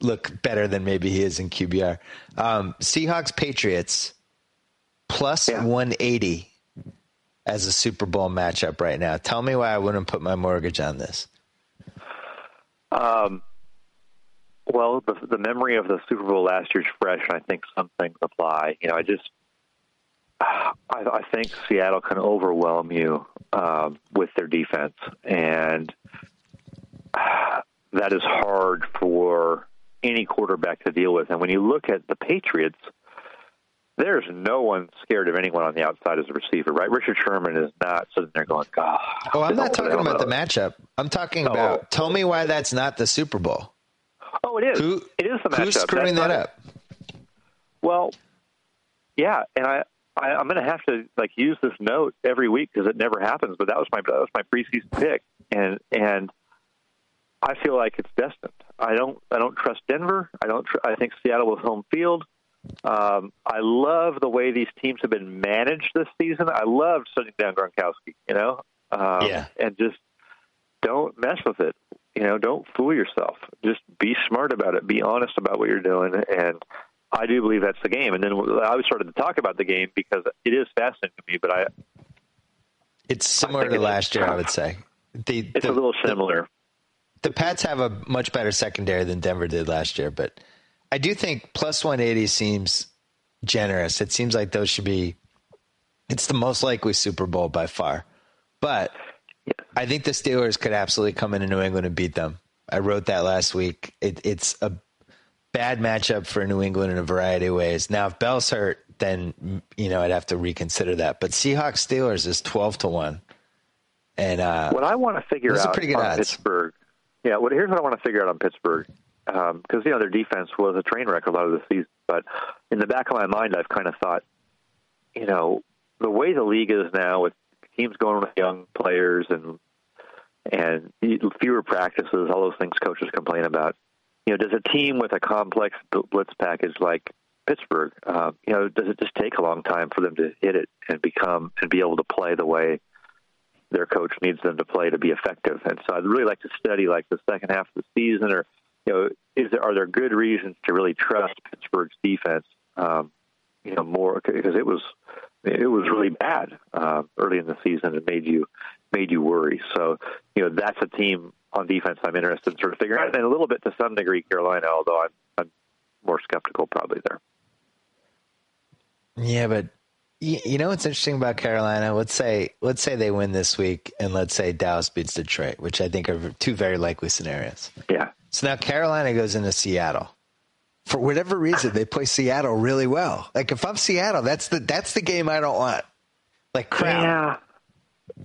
look better than maybe he is in QBR. Um, Seahawks Patriots plus Yeah. 180 as a Super Bowl matchup right now. Tell me why I wouldn't put my mortgage on this. Um, well, the, the memory of the Super Bowl last year's fresh, and I think some things apply. You know, I just, I, I think Seattle can overwhelm you um, with their defense, and <sighs> that is hard for any quarterback to deal with. And when you look at the Patriots, there's no one scared of anyone on the outside as a receiver, right? Richard Sherman is not sitting there going, "God." Oh, I'm not talking about the matchup. I'm talking about. Oh. Tell me why that's not the Super Bowl. Oh, it is. Who it is the matchup. Who's screwing That's that up? Well, yeah, and I, I I'm going to have to like use this note every week because it never happens. But that was my that was my preseason pick, and and I feel like it's destined. I don't I don't trust Denver. I don't. Tr- I think Seattle was home field. Um, I love the way these teams have been managed this season. I love shutting down Gronkowski. You know, um, Yeah. and just don't mess with it. You know, don't fool yourself. Just be smart about it. Be honest about what you're doing. And I do believe that's the game. And then I started to talk about the game because it is fascinating to me. But I, It's similar think to last year, I would say. The, it's the, a little similar. the Pats have a much better secondary than Denver did last year, but I do think plus 180 seems generous. It seems like those should be. It's the most likely Super Bowl by far, but I think the Steelers could absolutely come into New England and beat them. I wrote that last week. It, it's a bad matchup for New England in a variety of ways. Now, if Bell's hurt, then you know I'd have to reconsider that. But Seahawks Steelers is 12 to one, and uh, What I want to figure out pretty good on odds. Pittsburgh, yeah. What here's what I want to figure out on Pittsburgh, because you know their defense was a train wreck a lot of the season. But in the back of my mind, I've kind of thought, you know, the way the league is now with teams going with young players and and fewer practices, all those things coaches complain about. You know, does a team with a complex blitz package like Pittsburgh, uh, you know, does it just take a long time for them to hit it and become and be able to play the way their coach needs them to play to be effective? And so I'd really like to study like the second half of the season, or you know, is there are there good reasons to really trust Pittsburgh's defense? Um, you know, more because it was it was really bad uh, early in the season and made you made you worry. So you know, that's a team on defense I'm interested in sort of figuring out, and a little bit to some degree Carolina, although I'm, I'm more skeptical probably there. Yeah, but you, you know what's interesting about Carolina? Let's say let's say they win this week, and let's say Dallas beats Detroit, which I think are two very likely scenarios. Yeah. So now Carolina goes into Seattle. For whatever reason, they play Seattle really well. Like if I'm Seattle, that's the that's the game I don't want. Like crap. Yeah.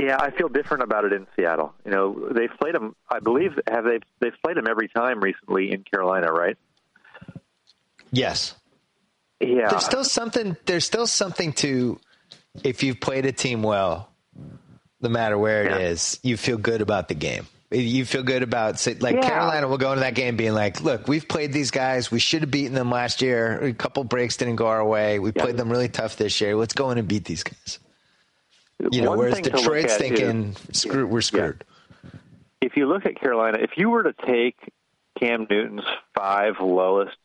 Yeah, I feel different about it in Seattle. You know, they've played them. I believe have they they've played them every time recently in Carolina, right? Yes. Yeah. There's still something. There's still something to if you've played a team well, no matter where it Yeah. is, you feel good about the game. You feel good about say, like Yeah. Carolina will go into that game being like, "Look, we've played these guys. We should have beaten them last year. A couple breaks didn't go our way. We Yeah. played them really tough this year. Let's go in and beat these guys." You know, One whereas thing to look Detroit's thinking, is- "Screw, we're screwed." if you look at Carolina, if you were to take Cam Newton's five lowest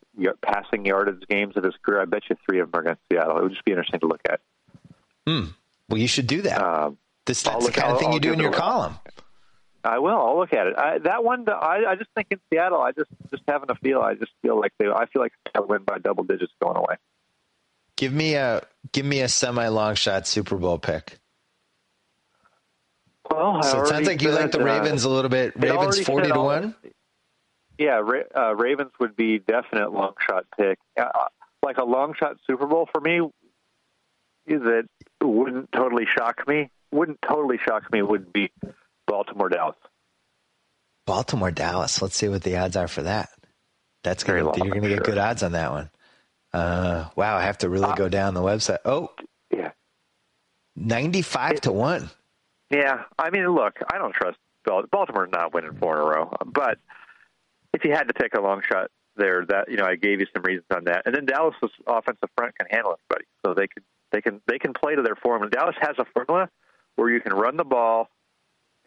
passing yardage games of his career, I bet you three of them are against Seattle. It would just be interesting to look at. Hmm. Well, you should do that. Um, this, that's the kind of I'll- thing you I'll do in your it column. I will. I'll look at it. I, that one, I, I just think in Seattle, I just just having a feel. I just feel like they. I feel like they'll win by double digits going away. Give me a give me a semi long shot Super Bowl pick. Well, I So it sounds like you like the uh, Ravens a little bit. Ravens forty to one. Yeah, Ra- uh, Ravens would be definite long shot pick. Uh, like a long shot Super Bowl for me, is that wouldn't totally shock me. Wouldn't totally shock me would be Baltimore Dallas. Baltimore Dallas. Let's see what the odds are for that. That's gonna long, you're gonna get sure. good odds on that one. Uh, wow, I have to really go down the website. Oh, Yeah, 95 to one. yeah. I mean, look, I don't trust Bal- Baltimore's not winning four in a row, but if you had to take a long shot there, that you know, I gave you some reasons on that. And then Dallas's offensive front can handle anybody, so they can they can they can play to their form. And Dallas has a formula where you can run the ball,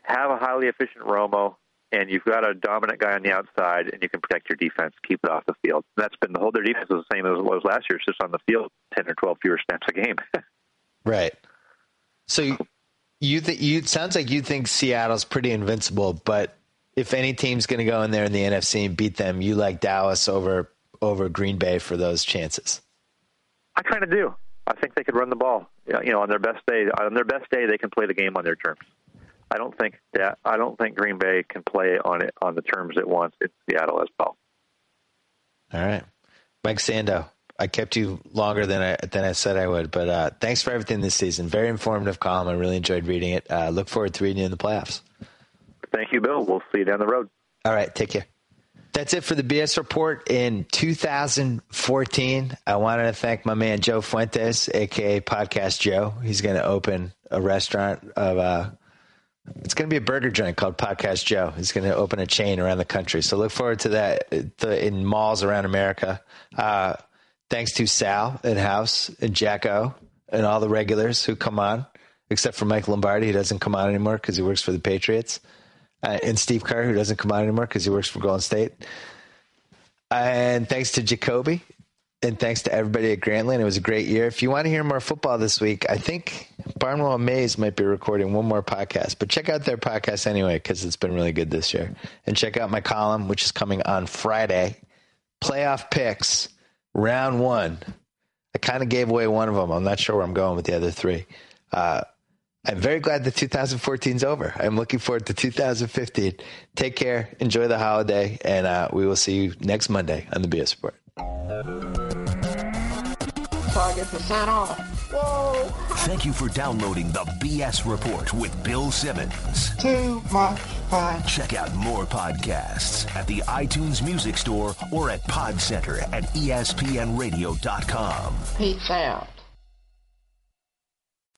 have a highly efficient Romo, and you've got a dominant guy on the outside, and you can protect your defense, keep it off the field. That's been the whole. Their defense is the same as it was last year. It's just on the field, ten or twelve fewer snaps a game. <laughs> right. So you think you sounds like you think Seattle's pretty invincible, but if any team's going to go in there in the NFC and beat them, you like Dallas over over Green Bay for those chances. I kind of do. I think they could run the ball. You know, on their best day, on their best day, they can play the game on their terms. I don't think that I don't think Green Bay can play on it on the terms it wants in Seattle as well. All right, Mike Sando. I kept you longer than I than I said I would, but uh, thanks for everything this season. Very informative column. I really enjoyed reading it. Uh, look forward to reading you in the playoffs. Thank you, Bill. We'll see you down the road. All right, take care. That's it for the BS report in 2014. I wanted to thank my man Joe Fuentes, aka Podcast Joe. He's going to open a restaurant of uh, it's going to be a burger joint called Podcast Joe. He's going to open a chain around the country. So look forward to that in malls around America. Uh, thanks to Sal and House and Jacko and all the regulars who come on, except for Mike Lombardi. He doesn't come on anymore because he works for the Patriots. Uh, and Steve Kerr, who doesn't come on anymore because he works for Golden State. And thanks to Jacoby and thanks to everybody at Grantland. It was a great year. If you want to hear more football this week, I think Barnwell Mays might be recording one more podcast, but check out their podcast anyway because it's been really good this year. And check out my column, which is coming on Friday. Playoff picks, round one. I kind of gave away one of them. I'm not sure where I'm going with the other three. Uh, I'm very glad that 2014 is over. I'm looking forward to 2015. Take care, enjoy the holiday, and uh, we will see you next Monday on the BS Report. 5% off. Whoa. Thank you for downloading the BS Report with Bill Simmons. Too much fun. Check out more podcasts at the iTunes Music Store or at Pod Center at ESPNRadio.com. Peace out.